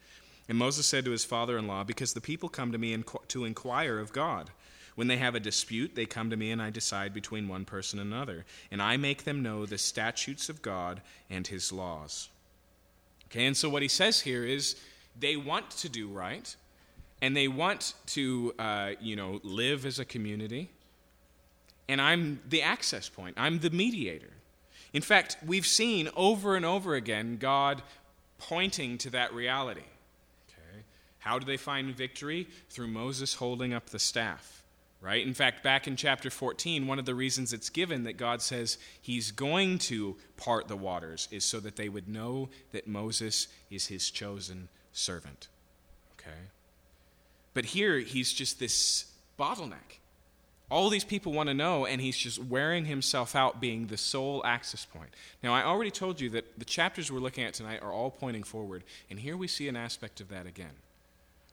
And Moses said to his father in law, Because the people come to me to inquire of God. When they have a dispute, they come to me, and I decide between one person and another. And I make them know the statutes of God and his laws. Okay, and so what he says here is they want to do right, and they want to, uh, you know, live as a community. And I'm the access point, I'm the mediator. In fact, we've seen over and over again God pointing to that reality. Okay? How do they find victory? Through Moses holding up the staff right? In fact, back in chapter 14, one of the reasons it's given that God says he's going to part the waters is so that they would know that Moses is his chosen servant. Okay? But here, he's just this bottleneck. All these people want to know, and he's just wearing himself out being the sole access point. Now, I already told you that the chapters we're looking at tonight are all pointing forward, and here we see an aspect of that again.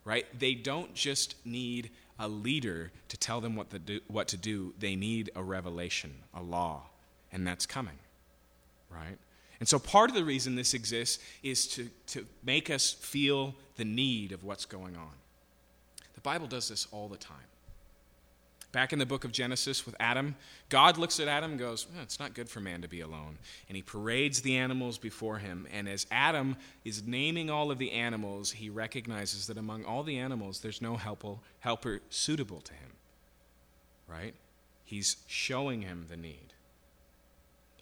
Right? They don't just need a leader to tell them what, do, what to do, they need a revelation, a law, and that's coming, right? And so part of the reason this exists is to, to make us feel the need of what's going on. The Bible does this all the time. Back in the book of Genesis with Adam, God looks at Adam and goes, eh, It's not good for man to be alone. And he parades the animals before him. And as Adam is naming all of the animals, he recognizes that among all the animals, there's no helper, helper suitable to him. Right? He's showing him the need.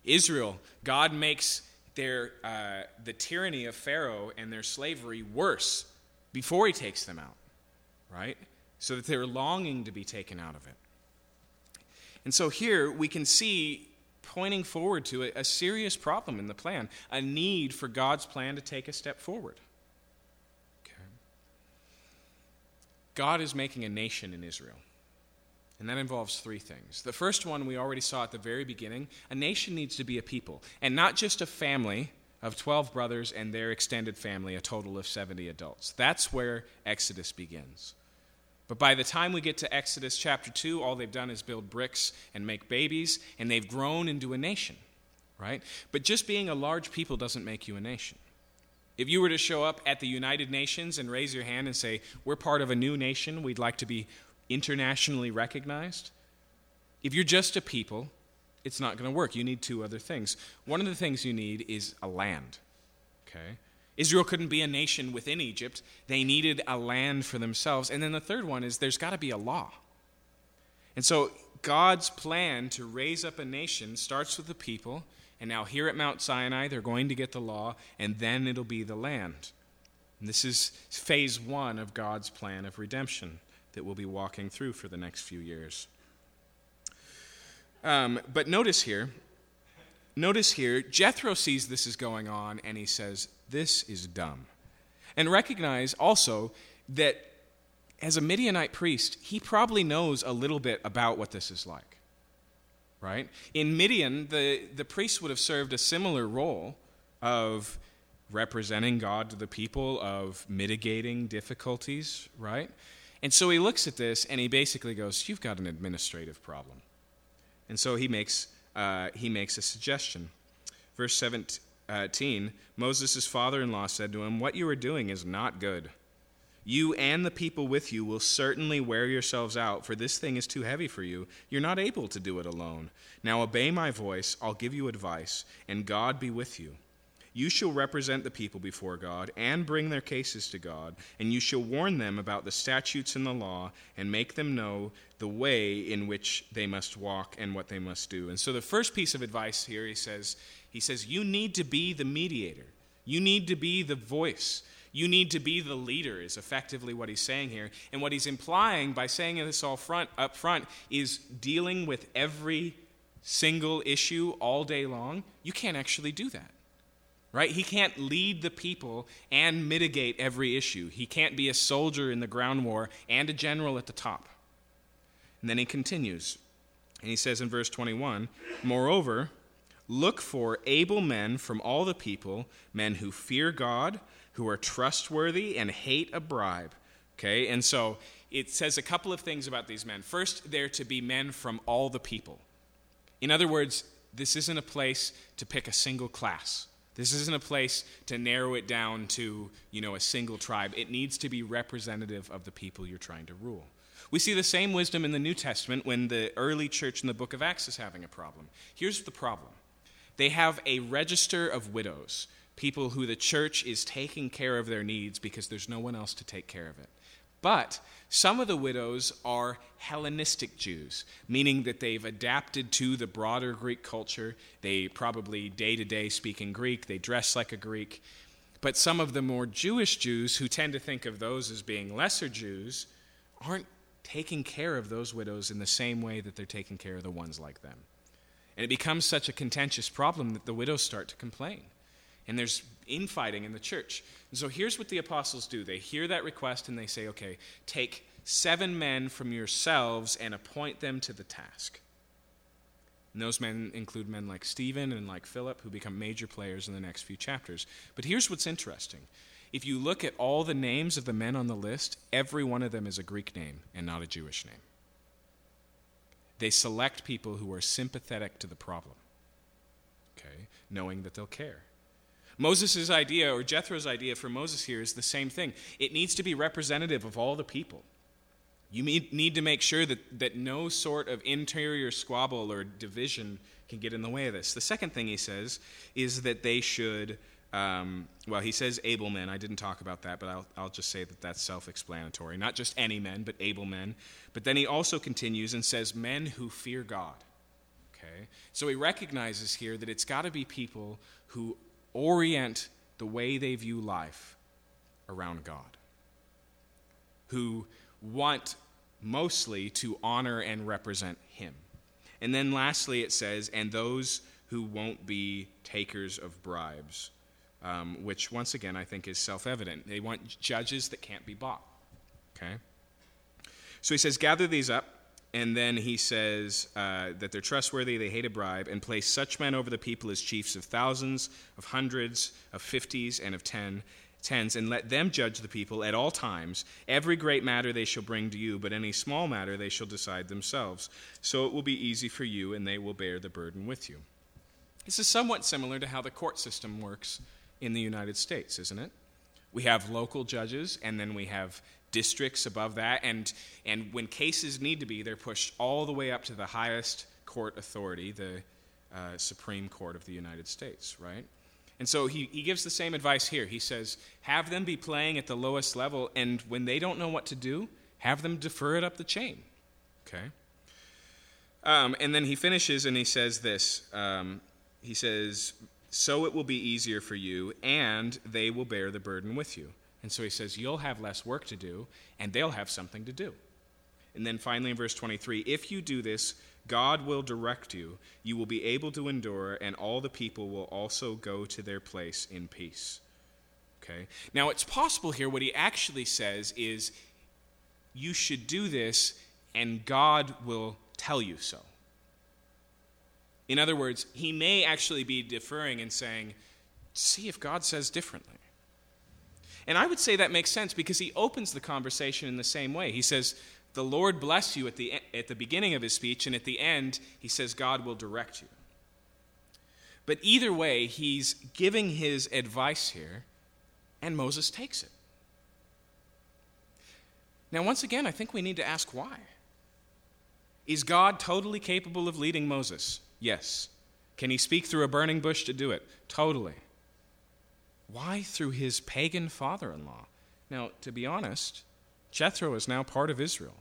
Israel, God makes their, uh, the tyranny of Pharaoh and their slavery worse before he takes them out. Right? So that they're longing to be taken out of it. And so here we can see, pointing forward to a, a serious problem in the plan, a need for God's plan to take a step forward. Okay. God is making a nation in Israel. And that involves three things. The first one we already saw at the very beginning a nation needs to be a people, and not just a family of 12 brothers and their extended family, a total of 70 adults. That's where Exodus begins. But by the time we get to Exodus chapter 2, all they've done is build bricks and make babies, and they've grown into a nation, right? But just being a large people doesn't make you a nation. If you were to show up at the United Nations and raise your hand and say, We're part of a new nation, we'd like to be internationally recognized, if you're just a people, it's not going to work. You need two other things. One of the things you need is a land, okay? Israel couldn't be a nation within Egypt. They needed a land for themselves. And then the third one is there's got to be a law. And so God's plan to raise up a nation starts with the people. And now here at Mount Sinai, they're going to get the law, and then it'll be the land. And this is phase one of God's plan of redemption that we'll be walking through for the next few years. Um, but notice here, notice here, Jethro sees this is going on, and he says, this is dumb. And recognize also that as a Midianite priest, he probably knows a little bit about what this is like. Right? In Midian, the, the priest would have served a similar role of representing God to the people, of mitigating difficulties, right? And so he looks at this and he basically goes, You've got an administrative problem. And so he makes, uh, he makes a suggestion. Verse 17 Uh, 18, Moses' father in law said to him, What you are doing is not good. You and the people with you will certainly wear yourselves out, for this thing is too heavy for you. You're not able to do it alone. Now obey my voice, I'll give you advice, and God be with you. You shall represent the people before God and bring their cases to God, and you shall warn them about the statutes and the law, and make them know the way in which they must walk and what they must do. And so the first piece of advice here, he says, he says, You need to be the mediator. You need to be the voice. You need to be the leader, is effectively what he's saying here. And what he's implying by saying this all front, up front is dealing with every single issue all day long. You can't actually do that. Right? He can't lead the people and mitigate every issue. He can't be a soldier in the ground war and a general at the top. And then he continues. And he says in verse 21 Moreover, Look for able men from all the people, men who fear God, who are trustworthy and hate a bribe. Okay, and so it says a couple of things about these men. First, they're to be men from all the people. In other words, this isn't a place to pick a single class. This isn't a place to narrow it down to, you know, a single tribe. It needs to be representative of the people you're trying to rule. We see the same wisdom in the New Testament when the early church in the book of Acts is having a problem. Here's the problem they have a register of widows, people who the church is taking care of their needs because there's no one else to take care of it. But some of the widows are Hellenistic Jews, meaning that they've adapted to the broader Greek culture. They probably day to day speak in Greek, they dress like a Greek. But some of the more Jewish Jews, who tend to think of those as being lesser Jews, aren't taking care of those widows in the same way that they're taking care of the ones like them. And it becomes such a contentious problem that the widows start to complain. And there's infighting in the church. And so here's what the apostles do they hear that request and they say, okay, take seven men from yourselves and appoint them to the task. And those men include men like Stephen and like Philip, who become major players in the next few chapters. But here's what's interesting. If you look at all the names of the men on the list, every one of them is a Greek name and not a Jewish name. They select people who are sympathetic to the problem, okay, knowing that they'll care. Moses' idea, or Jethro's idea for Moses here, is the same thing. It needs to be representative of all the people. You need to make sure that, that no sort of interior squabble or division can get in the way of this. The second thing he says is that they should, um, well, he says able men. I didn't talk about that, but I'll, I'll just say that that's self explanatory. Not just any men, but able men. But then he also continues and says men who fear God. Okay? So he recognizes here that it's got to be people who orient the way they view life around God, who want mostly to honor and represent Him. And then lastly, it says, and those who won't be takers of bribes, um, which once again I think is self evident. They want judges that can't be bought. Okay? So he says, gather these up and then he says uh, that they're trustworthy, they hate a bribe, and place such men over the people as chiefs of thousands, of hundreds, of fifties, and of ten, tens, and let them judge the people at all times. Every great matter they shall bring to you, but any small matter they shall decide themselves. So it will be easy for you, and they will bear the burden with you. This is somewhat similar to how the court system works in the United States, isn't it? We have local judges, and then we have districts above that. And, and when cases need to be, they're pushed all the way up to the highest court authority, the uh, Supreme Court of the United States, right? And so he, he gives the same advice here. He says, have them be playing at the lowest level, and when they don't know what to do, have them defer it up the chain. Okay? Um, and then he finishes and he says this um, He says, So it will be easier for you, and they will bear the burden with you. And so he says, You'll have less work to do, and they'll have something to do. And then finally in verse 23 If you do this, God will direct you. You will be able to endure, and all the people will also go to their place in peace. Okay? Now, it's possible here what he actually says is, You should do this, and God will tell you so. In other words, he may actually be deferring and saying, See if God says differently. And I would say that makes sense because he opens the conversation in the same way. He says, The Lord bless you at the, at the beginning of his speech, and at the end, he says, God will direct you. But either way, he's giving his advice here, and Moses takes it. Now, once again, I think we need to ask why. Is God totally capable of leading Moses? Yes. Can he speak through a burning bush to do it? Totally. Why? Through his pagan father in law. Now, to be honest, Jethro is now part of Israel.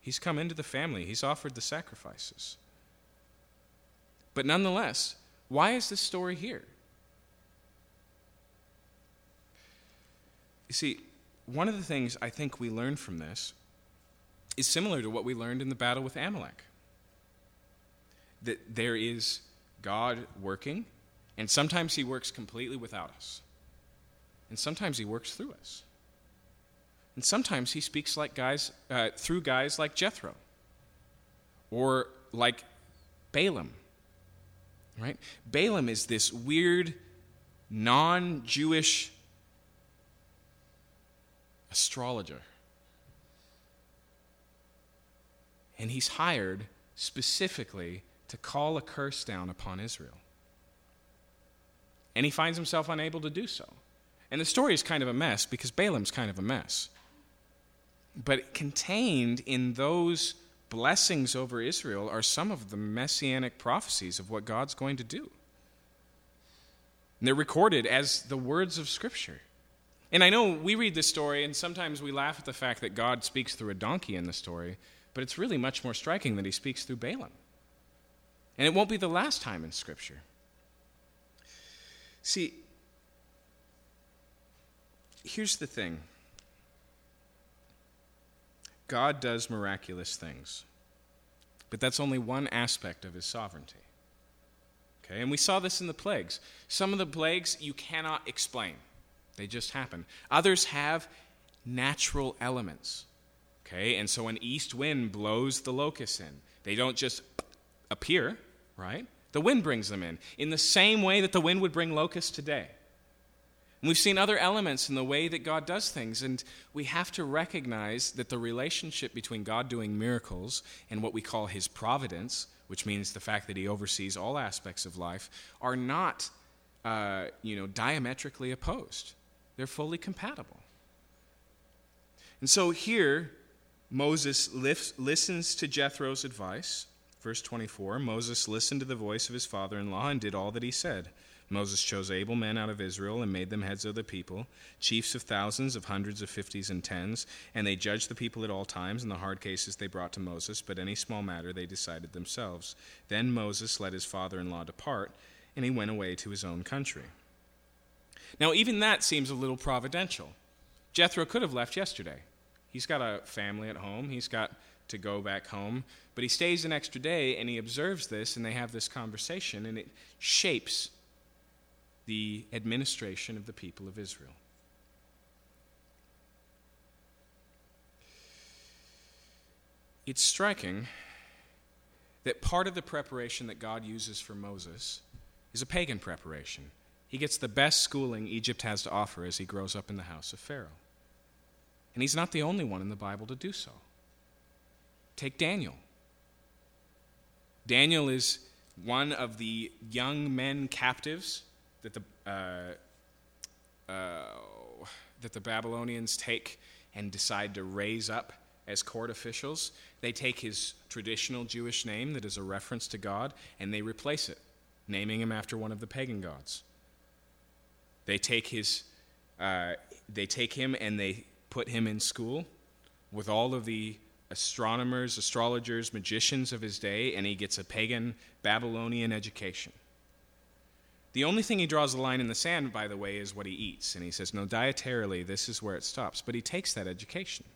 He's come into the family, he's offered the sacrifices. But nonetheless, why is this story here? You see, one of the things I think we learn from this is similar to what we learned in the battle with Amalek that there is God working and sometimes He works completely without us. And sometimes He works through us. And sometimes He speaks like guys, uh, through guys like Jethro or like Balaam. Right? Balaam is this weird, non Jewish astrologer. And he's hired specifically to call a curse down upon Israel. And he finds himself unable to do so. And the story is kind of a mess because Balaam's kind of a mess. But contained in those blessings over Israel are some of the messianic prophecies of what God's going to do. And they're recorded as the words of Scripture. And I know we read this story, and sometimes we laugh at the fact that God speaks through a donkey in the story, but it's really much more striking that he speaks through Balaam. And it won't be the last time in Scripture. See, here's the thing God does miraculous things, but that's only one aspect of his sovereignty. Okay, and we saw this in the plagues. Some of the plagues you cannot explain, they just happen. Others have natural elements. Okay, and so an east wind blows the locusts in. They don't just appear, right? The wind brings them in, in the same way that the wind would bring locusts today. And we've seen other elements in the way that God does things, and we have to recognize that the relationship between God doing miracles and what we call his providence, which means the fact that he oversees all aspects of life, are not uh, you know, diametrically opposed. They're fully compatible. And so here, Moses lifts, listens to Jethro's advice. Verse 24 Moses listened to the voice of his father in law and did all that he said. Moses chose able men out of Israel and made them heads of the people, chiefs of thousands, of hundreds, of fifties, and tens. And they judged the people at all times. In the hard cases they brought to Moses, but any small matter they decided themselves. Then Moses let his father in law depart, and he went away to his own country. Now, even that seems a little providential. Jethro could have left yesterday. He's got a family at home, he's got to go back home, but he stays an extra day and he observes this, and they have this conversation, and it shapes the administration of the people of Israel. It's striking that part of the preparation that God uses for Moses is a pagan preparation. He gets the best schooling Egypt has to offer as he grows up in the house of Pharaoh. And he's not the only one in the Bible to do so. Take Daniel. Daniel is one of the young men captives that the, uh, uh, that the Babylonians take and decide to raise up as court officials. They take his traditional Jewish name that is a reference to God and they replace it, naming him after one of the pagan gods. They take his, uh, they take him and they put him in school with all of the astronomers, astrologers, magicians of his day, and he gets a pagan Babylonian education. The only thing he draws a line in the sand, by the way, is what he eats. And he says, no, dietarily, this is where it stops. But he takes that education.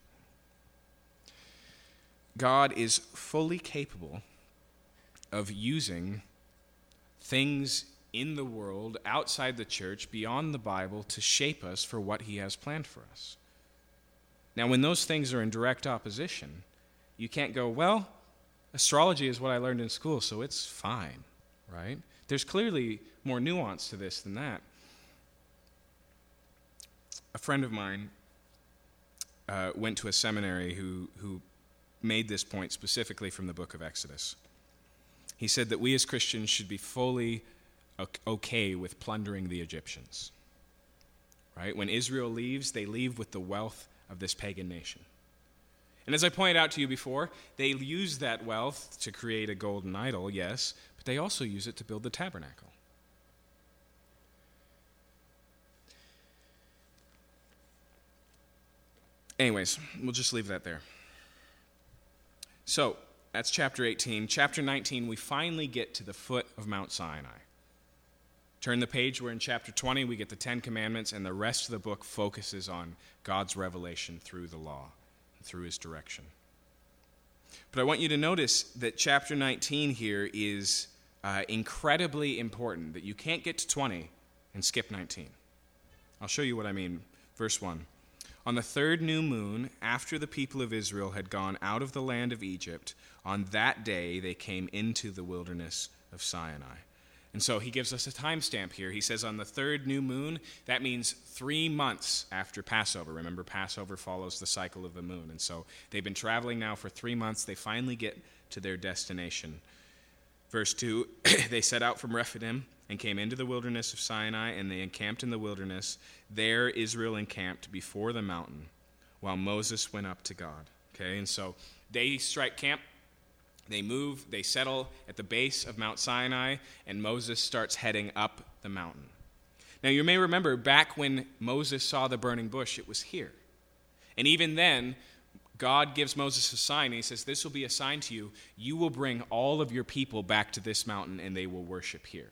God is fully capable of using things in the world, outside the church, beyond the Bible, to shape us for what he has planned for us. Now, when those things are in direct opposition, you can't go, well, astrology is what I learned in school, so it's fine, right? There's clearly more nuance to this than that. A friend of mine uh, went to a seminary who, who made this point specifically from the book of Exodus. He said that we as Christians should be fully okay with plundering the Egyptians. Right? When Israel leaves, they leave with the wealth of this pagan nation. And as I pointed out to you before, they use that wealth to create a golden idol, yes, but they also use it to build the tabernacle. Anyways, we'll just leave that there. So, that's chapter 18. Chapter 19, we finally get to the foot of Mount Sinai. Turn the page, we're in chapter 20, we get the Ten Commandments, and the rest of the book focuses on God's revelation through the law, through his direction. But I want you to notice that chapter 19 here is uh, incredibly important, that you can't get to 20 and skip 19. I'll show you what I mean. Verse 1. On the third new moon, after the people of Israel had gone out of the land of Egypt, on that day they came into the wilderness of Sinai. And so he gives us a timestamp here. He says on the third new moon, that means three months after Passover. Remember, Passover follows the cycle of the moon. And so they've been traveling now for three months. They finally get to their destination. Verse 2 They set out from Rephidim and came into the wilderness of Sinai, and they encamped in the wilderness. There Israel encamped before the mountain, while Moses went up to God. Okay, and so they strike camp they move, they settle at the base of Mount Sinai, and Moses starts heading up the mountain. Now, you may remember back when Moses saw the burning bush, it was here. And even then, God gives Moses a sign. He says, This will be a sign to you. You will bring all of your people back to this mountain, and they will worship here.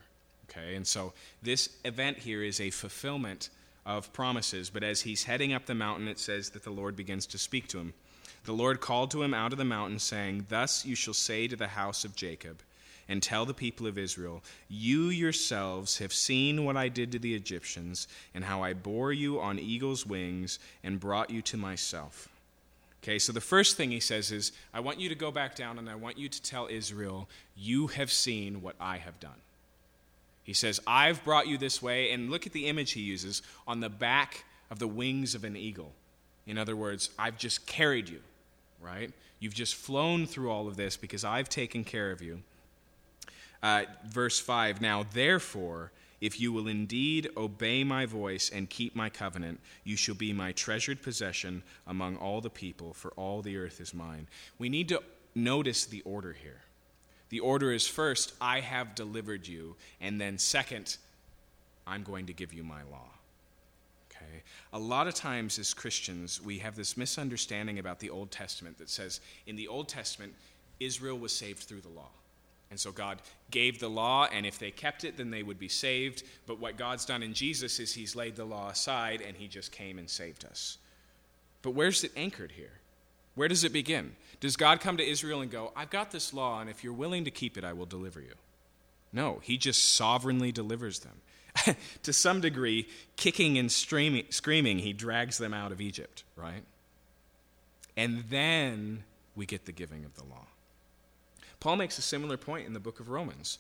Okay? And so, this event here is a fulfillment of promises. But as he's heading up the mountain, it says that the Lord begins to speak to him. The Lord called to him out of the mountain, saying, Thus you shall say to the house of Jacob, and tell the people of Israel, You yourselves have seen what I did to the Egyptians, and how I bore you on eagle's wings and brought you to myself. Okay, so the first thing he says is, I want you to go back down and I want you to tell Israel, You have seen what I have done. He says, I've brought you this way, and look at the image he uses on the back of the wings of an eagle. In other words, I've just carried you right? You've just flown through all of this because I've taken care of you. Uh, verse 5 Now, therefore, if you will indeed obey my voice and keep my covenant, you shall be my treasured possession among all the people, for all the earth is mine. We need to notice the order here. The order is first, I have delivered you, and then second, I'm going to give you my law. Okay? A lot of times as Christians, we have this misunderstanding about the Old Testament that says in the Old Testament, Israel was saved through the law. And so God gave the law, and if they kept it, then they would be saved. But what God's done in Jesus is He's laid the law aside, and He just came and saved us. But where's it anchored here? Where does it begin? Does God come to Israel and go, I've got this law, and if you're willing to keep it, I will deliver you? No, He just sovereignly delivers them. to some degree, kicking and screaming, he drags them out of Egypt, right? And then we get the giving of the law. Paul makes a similar point in the book of Romans.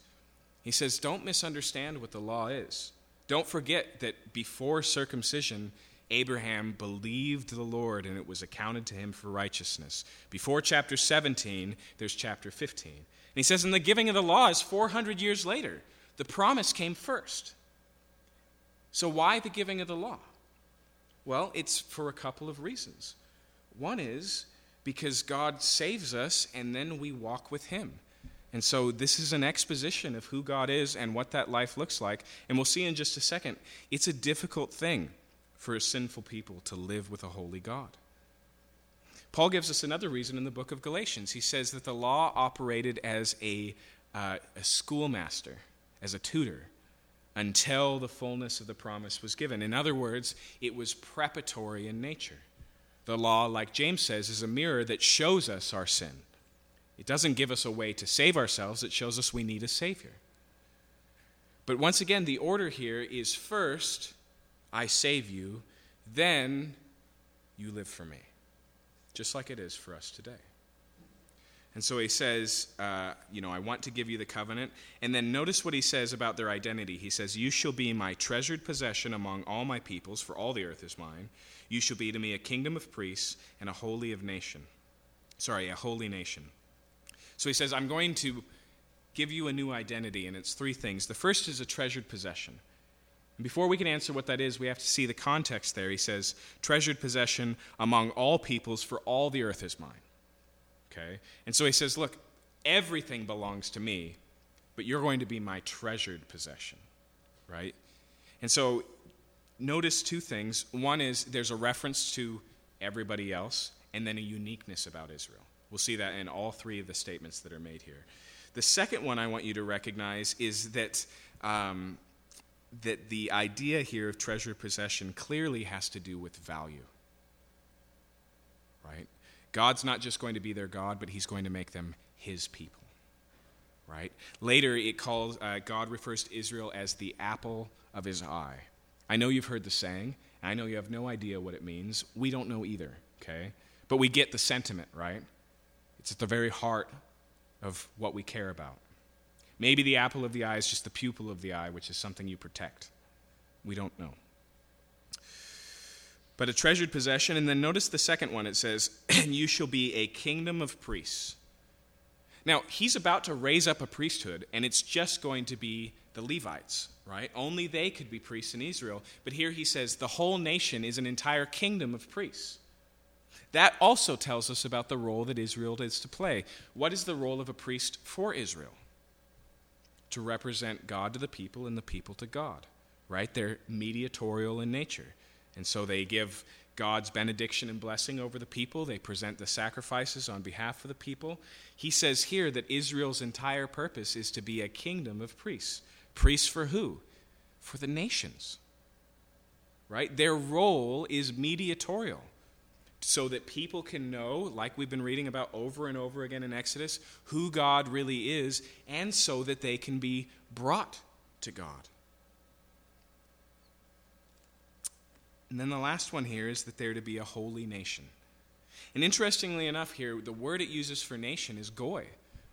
He says, Don't misunderstand what the law is. Don't forget that before circumcision, Abraham believed the Lord and it was accounted to him for righteousness. Before chapter 17, there's chapter 15. And he says, And the giving of the law is 400 years later. The promise came first. So, why the giving of the law? Well, it's for a couple of reasons. One is because God saves us and then we walk with Him. And so, this is an exposition of who God is and what that life looks like. And we'll see in just a second. It's a difficult thing for a sinful people to live with a holy God. Paul gives us another reason in the book of Galatians. He says that the law operated as a, uh, a schoolmaster, as a tutor until the fullness of the promise was given. In other words, it was preparatory in nature. The law, like James says, is a mirror that shows us our sin. It doesn't give us a way to save ourselves, it shows us we need a Savior. But once again, the order here is first, I save you, then you live for me, just like it is for us today. And so he says, uh, You know, I want to give you the covenant. And then notice what he says about their identity. He says, You shall be my treasured possession among all my peoples, for all the earth is mine. You shall be to me a kingdom of priests and a holy of nation. Sorry, a holy nation. So he says, I'm going to give you a new identity, and it's three things. The first is a treasured possession. And before we can answer what that is, we have to see the context there. He says, Treasured possession among all peoples, for all the earth is mine. Okay? And so he says, Look, everything belongs to me, but you're going to be my treasured possession. Right? And so notice two things. One is there's a reference to everybody else, and then a uniqueness about Israel. We'll see that in all three of the statements that are made here. The second one I want you to recognize is that, um, that the idea here of treasured possession clearly has to do with value. Right? God's not just going to be their God, but He's going to make them His people. Right? Later, it calls, uh, God refers to Israel as the apple of His eye. I know you've heard the saying, I know you have no idea what it means. We don't know either, okay? But we get the sentiment, right? It's at the very heart of what we care about. Maybe the apple of the eye is just the pupil of the eye, which is something you protect. We don't know. But a treasured possession, and then notice the second one it says, And you shall be a kingdom of priests. Now, he's about to raise up a priesthood, and it's just going to be the Levites, right? Only they could be priests in Israel. But here he says the whole nation is an entire kingdom of priests. That also tells us about the role that Israel is to play. What is the role of a priest for Israel? To represent God to the people and the people to God, right? They're mediatorial in nature. And so they give God's benediction and blessing over the people. They present the sacrifices on behalf of the people. He says here that Israel's entire purpose is to be a kingdom of priests. Priests for who? For the nations. Right? Their role is mediatorial so that people can know, like we've been reading about over and over again in Exodus, who God really is, and so that they can be brought to God. And then the last one here is that they're to be a holy nation. And interestingly enough, here, the word it uses for nation is goy.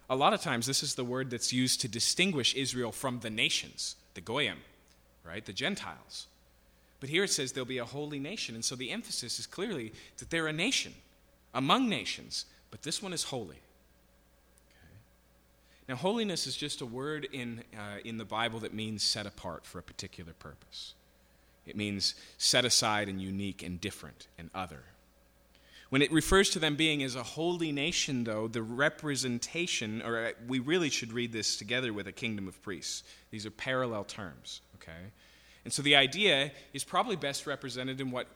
A lot of times, this is the word that's used to distinguish Israel from the nations, the goyim, right? The Gentiles. But here it says they'll be a holy nation. And so the emphasis is clearly that they're a nation among nations, but this one is holy. Okay. Now, holiness is just a word in, uh, in the Bible that means set apart for a particular purpose. It means set aside and unique and different and other. When it refers to them being as a holy nation, though, the representation, or uh, we really should read this together with a kingdom of priests. These are parallel terms, okay? And so the idea is probably best represented in what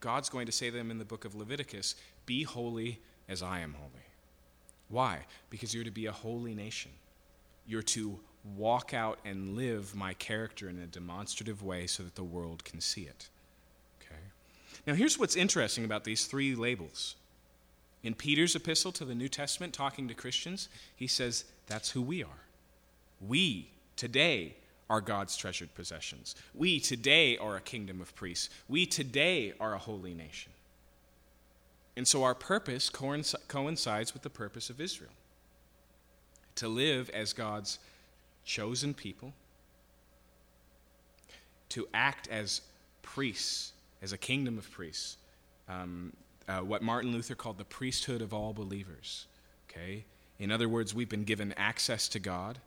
God's going to say to them in the book of Leviticus Be holy as I am holy. Why? Because you're to be a holy nation. You're to walk out and live my character in a demonstrative way so that the world can see it. Okay? Now, here's what's interesting about these three labels. In Peter's epistle to the New Testament, talking to Christians, he says, That's who we are. We, today, are God's treasured possessions. We today are a kingdom of priests. We today are a holy nation. And so our purpose coincides with the purpose of Israel to live as God's chosen people, to act as priests, as a kingdom of priests. Um, uh, what Martin Luther called the priesthood of all believers. Okay? In other words, we've been given access to God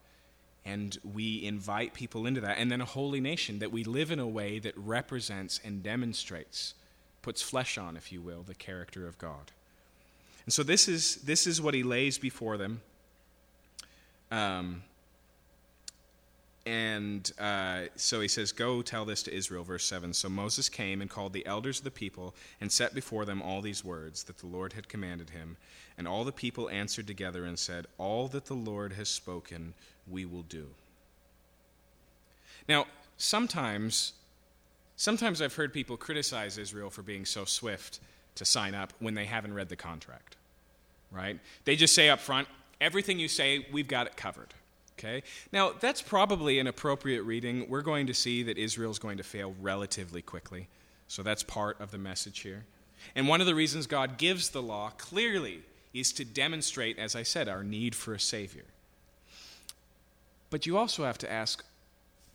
and we invite people into that. And then a holy nation that we live in a way that represents and demonstrates, puts flesh on, if you will, the character of God. And so this is, this is what he lays before them. Um, and uh, so he says, Go tell this to Israel, verse 7. So Moses came and called the elders of the people and set before them all these words that the Lord had commanded him. And all the people answered together and said, All that the Lord has spoken, we will do. Now, sometimes, sometimes I've heard people criticize Israel for being so swift to sign up when they haven't read the contract, right? They just say up front, everything you say, we've got it covered. Okay? Now, that's probably an appropriate reading. We're going to see that Israel is going to fail relatively quickly. So that's part of the message here. And one of the reasons God gives the law clearly is to demonstrate, as I said, our need for a Savior. But you also have to ask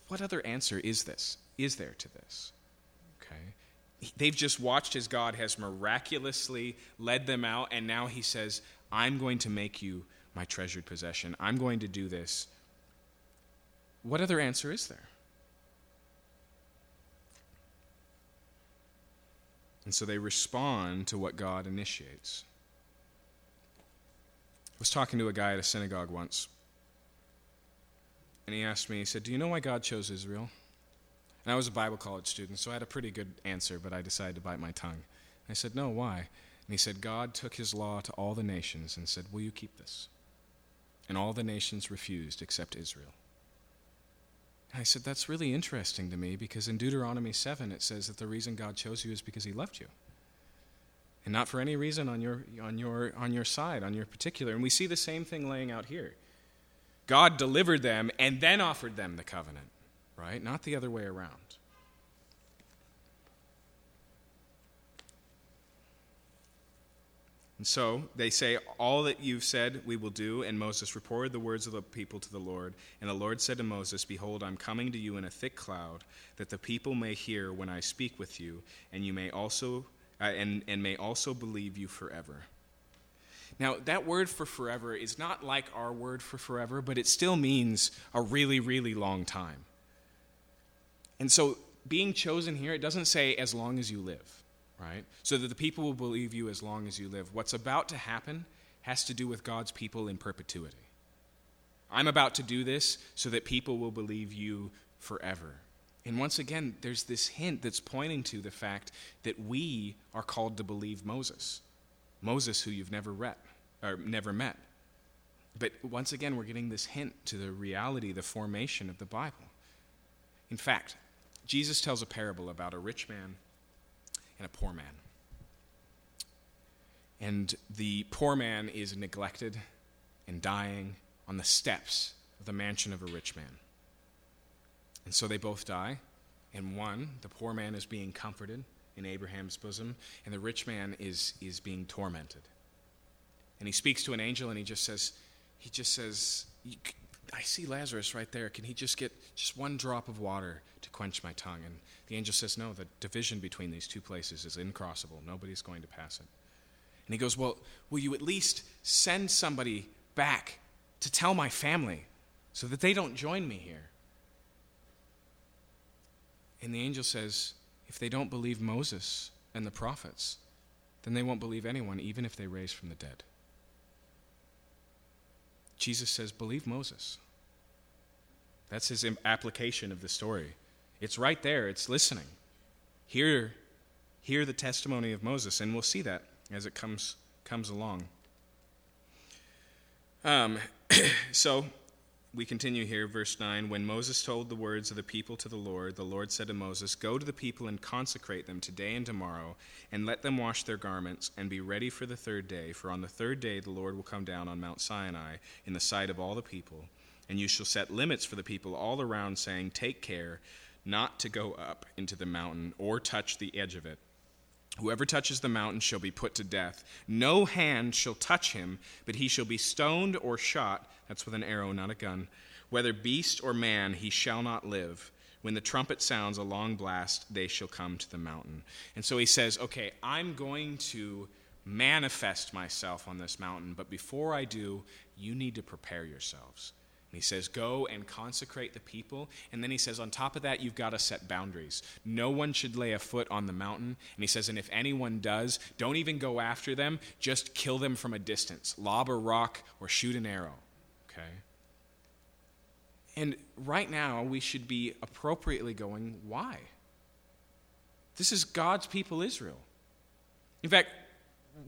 what other answer is this? Is there to this? Okay. They've just watched as God has miraculously led them out, and now He says, I'm going to make you my treasured possession. I'm going to do this. What other answer is there? And so they respond to what God initiates. I was talking to a guy at a synagogue once and he asked me, he said, Do you know why God chose Israel? And I was a Bible college student, so I had a pretty good answer, but I decided to bite my tongue. I said, No, why? And he said, God took his law to all the nations and said, Will you keep this? And all the nations refused except Israel. I said, That's really interesting to me because in Deuteronomy 7 it says that the reason God chose you is because he loved you. And not for any reason on your, on your, on your side, on your particular. And we see the same thing laying out here. God delivered them and then offered them the covenant, right? Not the other way around. And so they say, All that you've said we will do. And Moses reported the words of the people to the Lord. And the Lord said to Moses, Behold, I'm coming to you in a thick cloud, that the people may hear when I speak with you, and you may also uh, and, and may also believe you forever. Now, that word for forever is not like our word for forever, but it still means a really, really long time. And so, being chosen here, it doesn't say as long as you live right? So that the people will believe you as long as you live. What's about to happen has to do with God's people in perpetuity. I'm about to do this so that people will believe you forever. And once again, there's this hint that's pointing to the fact that we are called to believe Moses. Moses, who you've never read or never met. But once again, we're getting this hint to the reality, the formation of the Bible. In fact, Jesus tells a parable about a rich man and a poor man. And the poor man is neglected and dying on the steps of the mansion of a rich man. And so they both die, and one, the poor man, is being comforted in Abraham's bosom, and the rich man is, is being tormented. And he speaks to an angel, and he just says, he just says, I see Lazarus right there. Can he just get just one drop of water quench my tongue? And the angel says, No, the division between these two places is incrossable. Nobody's going to pass it. And he goes, Well, will you at least send somebody back to tell my family so that they don't join me here? And the angel says, If they don't believe Moses and the prophets, then they won't believe anyone, even if they raise from the dead. Jesus says, Believe Moses. That's his application of the story. It's right there, it's listening. Hear, hear the testimony of Moses, and we'll see that as it comes, comes along. Um, so, we continue here, verse 9. When Moses told the words of the people to the Lord, the Lord said to Moses, Go to the people and consecrate them today and tomorrow, and let them wash their garments, and be ready for the third day. For on the third day the Lord will come down on Mount Sinai in the sight of all the people. And you shall set limits for the people all around, saying, Take care not to go up into the mountain or touch the edge of it. Whoever touches the mountain shall be put to death. No hand shall touch him, but he shall be stoned or shot that's with an arrow, not a gun. Whether beast or man, he shall not live. When the trumpet sounds a long blast, they shall come to the mountain. And so he says, Okay, I'm going to manifest myself on this mountain, but before I do, you need to prepare yourselves. He says, Go and consecrate the people. And then he says, On top of that, you've got to set boundaries. No one should lay a foot on the mountain. And he says, And if anyone does, don't even go after them, just kill them from a distance. Lob a rock or shoot an arrow okay? And right now, we should be appropriately going, why? This is God's people, Israel. In fact,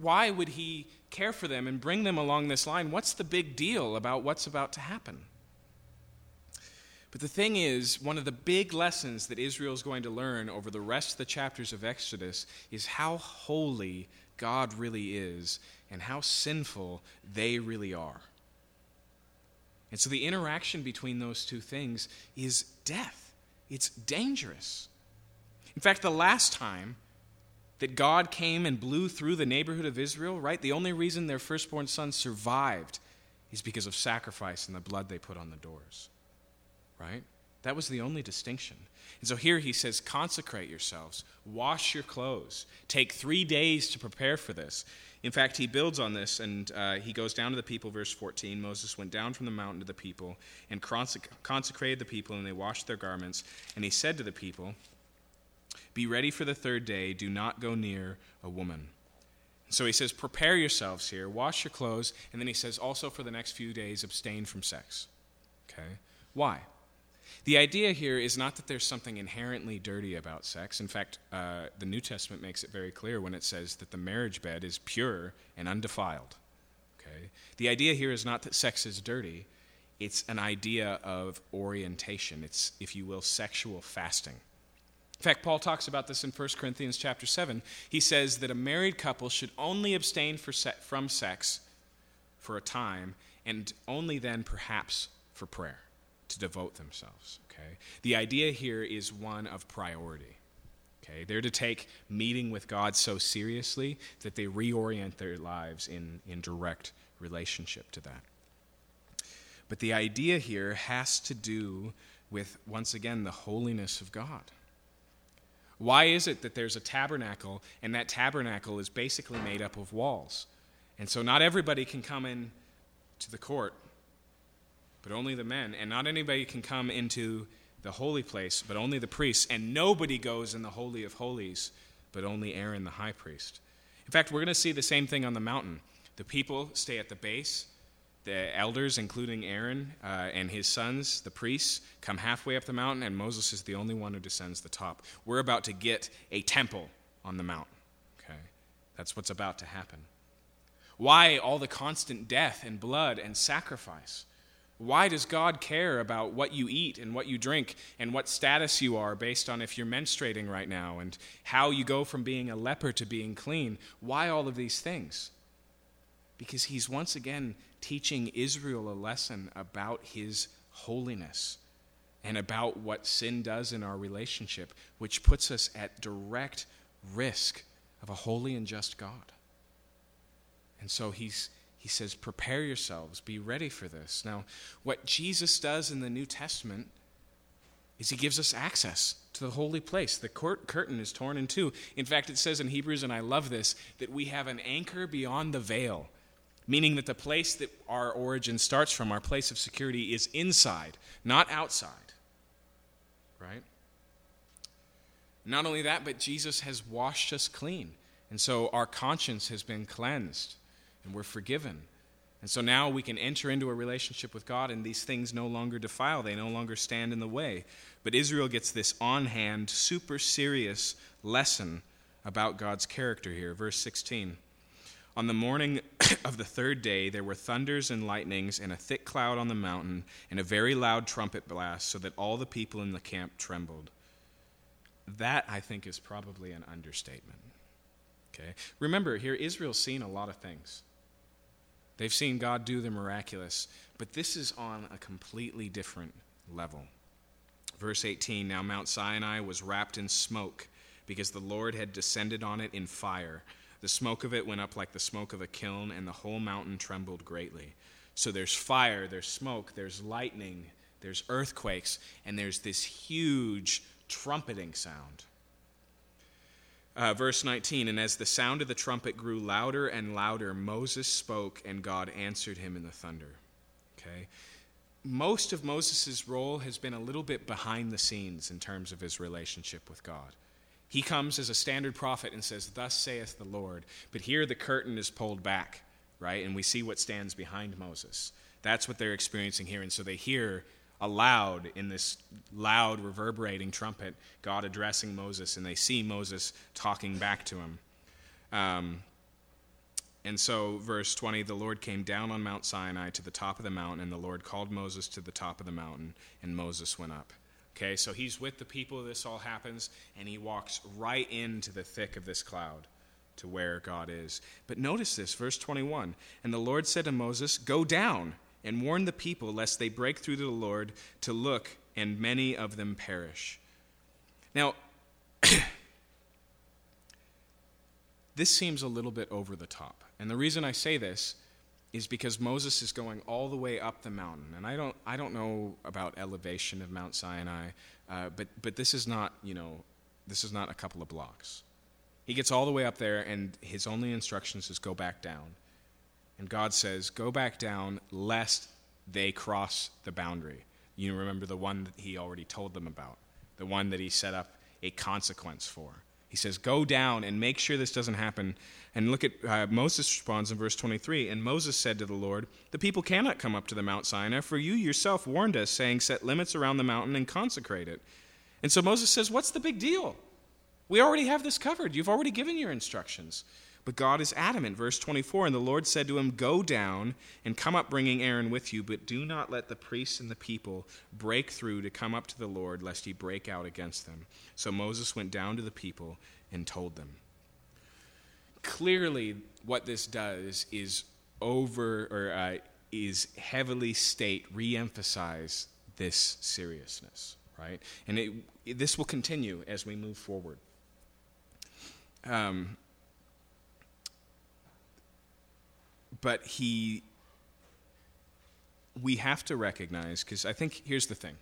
why would He care for them and bring them along this line? What's the big deal about what's about to happen? But the thing is, one of the big lessons that Israel is going to learn over the rest of the chapters of Exodus is how holy God really is and how sinful they really are. And so the interaction between those two things is death. It's dangerous. In fact, the last time that God came and blew through the neighborhood of Israel, right, the only reason their firstborn son survived is because of sacrifice and the blood they put on the doors, right? That was the only distinction. And so here he says, consecrate yourselves, wash your clothes, take three days to prepare for this. In fact, he builds on this and uh, he goes down to the people, verse 14. Moses went down from the mountain to the people and consecrated the people, and they washed their garments. And he said to the people, Be ready for the third day, do not go near a woman. So he says, Prepare yourselves here, wash your clothes, and then he says, Also for the next few days, abstain from sex. Okay? Why? The idea here is not that there's something inherently dirty about sex. In fact, uh, the New Testament makes it very clear when it says that the marriage bed is pure and undefiled. Okay? The idea here is not that sex is dirty, it's an idea of orientation. It's, if you will, sexual fasting. In fact, Paul talks about this in 1 Corinthians chapter 7. He says that a married couple should only abstain se- from sex for a time, and only then, perhaps, for prayer to devote themselves. Okay? The idea here is one of priority. Okay? They're to take meeting with God so seriously that they reorient their lives in, in direct relationship to that. But the idea here has to do with, once again, the holiness of God. Why is it that there's a tabernacle and that tabernacle is basically made up of walls? And so not everybody can come in to the court, but only the men. And not anybody can come into the holy place, but only the priests. And nobody goes in the Holy of Holies, but only Aaron the high priest. In fact, we're going to see the same thing on the mountain. The people stay at the base. The elders, including Aaron uh, and his sons, the priests, come halfway up the mountain, and Moses is the only one who descends the top. We're about to get a temple on the mountain. Okay? That's what's about to happen. Why all the constant death and blood and sacrifice? Why does God care about what you eat and what you drink and what status you are based on if you're menstruating right now and how you go from being a leper to being clean? Why all of these things? Because he's once again teaching Israel a lesson about his holiness and about what sin does in our relationship, which puts us at direct risk of a holy and just God. And so he's he says, Prepare yourselves, be ready for this. Now, what Jesus does in the New Testament is he gives us access to the holy place. The court curtain is torn in two. In fact, it says in Hebrews, and I love this, that we have an anchor beyond the veil, meaning that the place that our origin starts from, our place of security, is inside, not outside. Right? Not only that, but Jesus has washed us clean. And so our conscience has been cleansed and we're forgiven. And so now we can enter into a relationship with God, and these things no longer defile. They no longer stand in the way. But Israel gets this on hand, super serious lesson about God's character here. Verse 16. On the morning of the third day, there were thunders and lightnings, and a thick cloud on the mountain, and a very loud trumpet blast, so that all the people in the camp trembled. That, I think, is probably an understatement. Okay? Remember, here, Israel's seen a lot of things. They've seen God do the miraculous, but this is on a completely different level. Verse 18 Now Mount Sinai was wrapped in smoke because the Lord had descended on it in fire. The smoke of it went up like the smoke of a kiln, and the whole mountain trembled greatly. So there's fire, there's smoke, there's lightning, there's earthquakes, and there's this huge trumpeting sound. Uh, verse 19 And as the sound of the trumpet grew louder and louder, Moses spoke, and God answered him in the thunder. Okay? Most of Moses' role has been a little bit behind the scenes in terms of his relationship with God. He comes as a standard prophet and says, Thus saith the Lord. But here the curtain is pulled back, right? And we see what stands behind Moses. That's what they're experiencing here. And so they hear aloud in this loud, reverberating trumpet, God addressing Moses, and they see Moses talking back to him. Um, and so, verse 20 the Lord came down on Mount Sinai to the top of the mountain, and the Lord called Moses to the top of the mountain, and Moses went up. Okay, so he's with the people, this all happens, and he walks right into the thick of this cloud to where God is. But notice this, verse 21 And the Lord said to Moses, Go down and warn the people lest they break through to the Lord to look, and many of them perish. Now, this seems a little bit over the top. And the reason I say this is because Moses is going all the way up the mountain. And I don't, I don't know about elevation of Mount Sinai, uh, but, but this is not, you know, this is not a couple of blocks. He gets all the way up there, and his only instructions is go back down. And God says, Go back down, lest they cross the boundary. You remember the one that he already told them about, the one that he set up a consequence for. He says, Go down and make sure this doesn't happen. And look at uh, Moses responds in verse 23 And Moses said to the Lord, The people cannot come up to the Mount Sinai, for you yourself warned us, saying, Set limits around the mountain and consecrate it. And so Moses says, What's the big deal? We already have this covered. You've already given your instructions. But God is adamant. Verse 24 And the Lord said to him, Go down and come up, bringing Aaron with you, but do not let the priests and the people break through to come up to the Lord, lest he break out against them. So Moses went down to the people and told them. Clearly, what this does is over or uh, is heavily state, re-emphasize this seriousness, right? And it, this will continue as we move forward. Um, but he, we have to recognize, because I think here's the thing.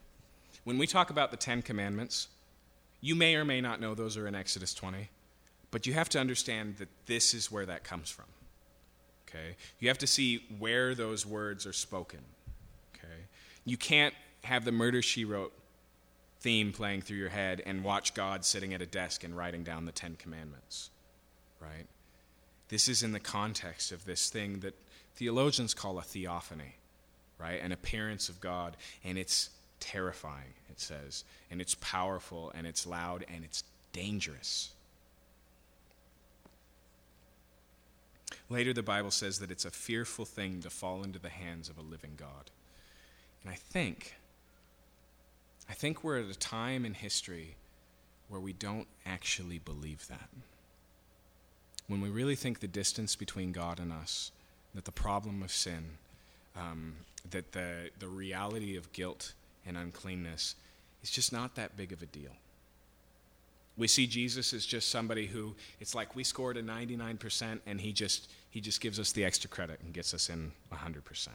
When we talk about the Ten Commandments, you may or may not know those are in Exodus 20, but you have to understand that this is where that comes from. Okay? You have to see where those words are spoken. Okay? You can't have the murder she wrote theme playing through your head and watch God sitting at a desk and writing down the Ten Commandments. Right? This is in the context of this thing that theologians call a theophany, right? An appearance of God. And it's terrifying, it says. And it's powerful, and it's loud, and it's dangerous. Later, the Bible says that it's a fearful thing to fall into the hands of a living God. And I think, I think we're at a time in history where we don't actually believe that. When we really think the distance between God and us, that the problem of sin, um, that the, the reality of guilt and uncleanness is just not that big of a deal. We see Jesus as just somebody who it's like we scored a 99% and he just he just gives us the extra credit and gets us in 100%.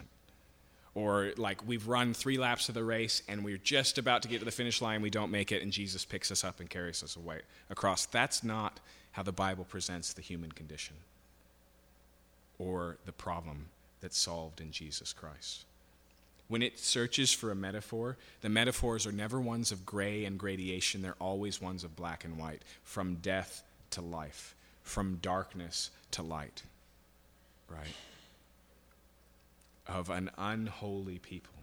Or like we've run 3 laps of the race and we're just about to get to the finish line, we don't make it and Jesus picks us up and carries us away across. That's not how the Bible presents the human condition or the problem that's solved in Jesus Christ. When it searches for a metaphor, the metaphors are never ones of gray and gradation, they're always ones of black and white, from death to life, from darkness to light, right? Of an unholy people.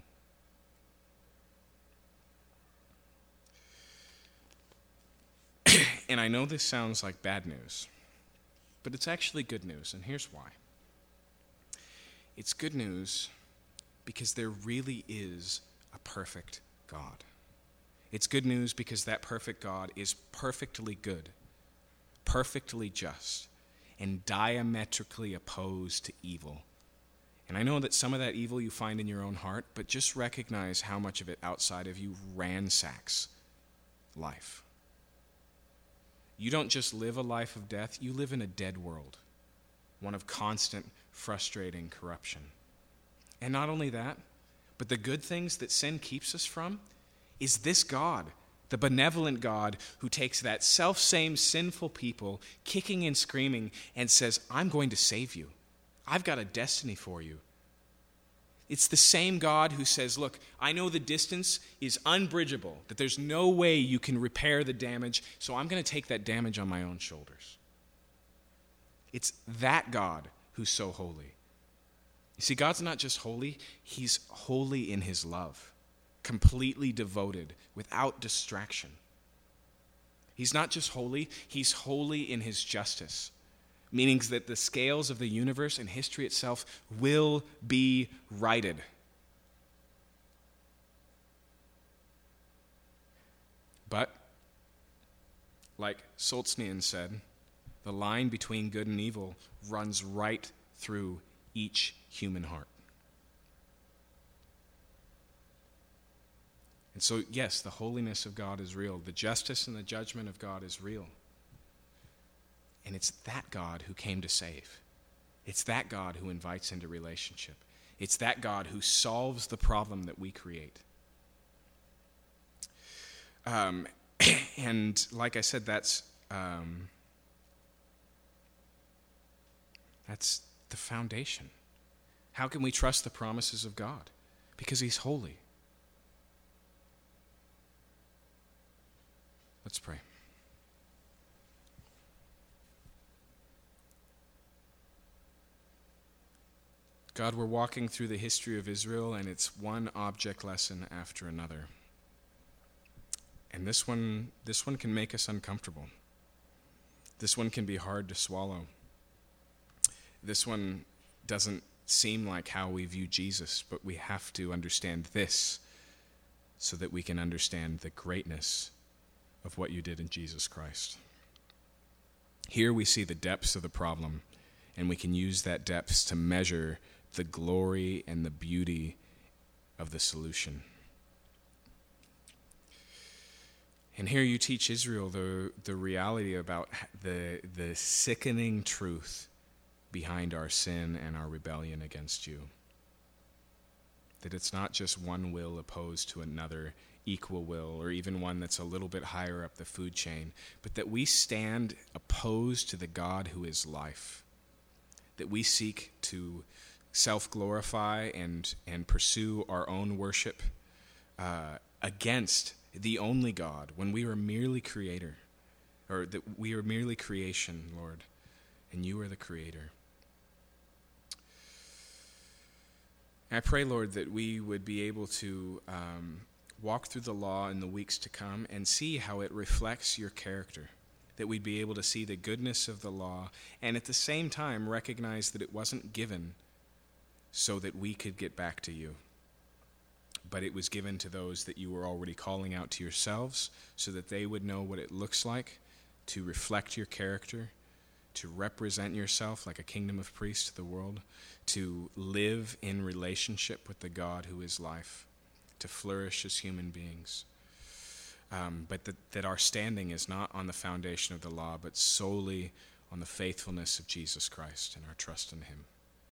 And I know this sounds like bad news, but it's actually good news, and here's why. It's good news because there really is a perfect God. It's good news because that perfect God is perfectly good, perfectly just, and diametrically opposed to evil. And I know that some of that evil you find in your own heart, but just recognize how much of it outside of you ransacks life. You don't just live a life of death, you live in a dead world, one of constant, frustrating corruption. And not only that, but the good things that sin keeps us from is this God, the benevolent God who takes that self same sinful people, kicking and screaming, and says, I'm going to save you. I've got a destiny for you. It's the same God who says, Look, I know the distance is unbridgeable, that there's no way you can repair the damage, so I'm going to take that damage on my own shoulders. It's that God who's so holy. You see, God's not just holy, He's holy in His love, completely devoted, without distraction. He's not just holy, He's holy in His justice, meaning that the scales of the universe and history itself will be righted. But, like Solzhenitsyn said, the line between good and evil runs right through each human heart. And so, yes, the holiness of God is real. The justice and the judgment of God is real. And it's that God who came to save. It's that God who invites into relationship. It's that God who solves the problem that we create. Um, and like I said, that's um, that's the foundation. How can we trust the promises of God? Because He's holy. Let's pray. God, we're walking through the history of Israel, and it's one object lesson after another. And this one, this one can make us uncomfortable. This one can be hard to swallow. This one doesn't seem like how we view Jesus, but we have to understand this so that we can understand the greatness of what you did in Jesus Christ. Here we see the depths of the problem, and we can use that depths to measure the glory and the beauty of the solution. And here you teach Israel the, the reality about the, the sickening truth behind our sin and our rebellion against you. That it's not just one will opposed to another equal will, or even one that's a little bit higher up the food chain, but that we stand opposed to the God who is life. That we seek to self glorify and, and pursue our own worship uh, against the only God when we are merely creator, or that we are merely creation, Lord, and you are the creator. I pray, Lord, that we would be able to um, walk through the law in the weeks to come and see how it reflects your character. That we'd be able to see the goodness of the law and at the same time recognize that it wasn't given so that we could get back to you, but it was given to those that you were already calling out to yourselves so that they would know what it looks like to reflect your character to represent yourself like a kingdom of priests to the world, to live in relationship with the God who is life, to flourish as human beings. Um, but that, that our standing is not on the foundation of the law, but solely on the faithfulness of Jesus Christ and our trust in Him.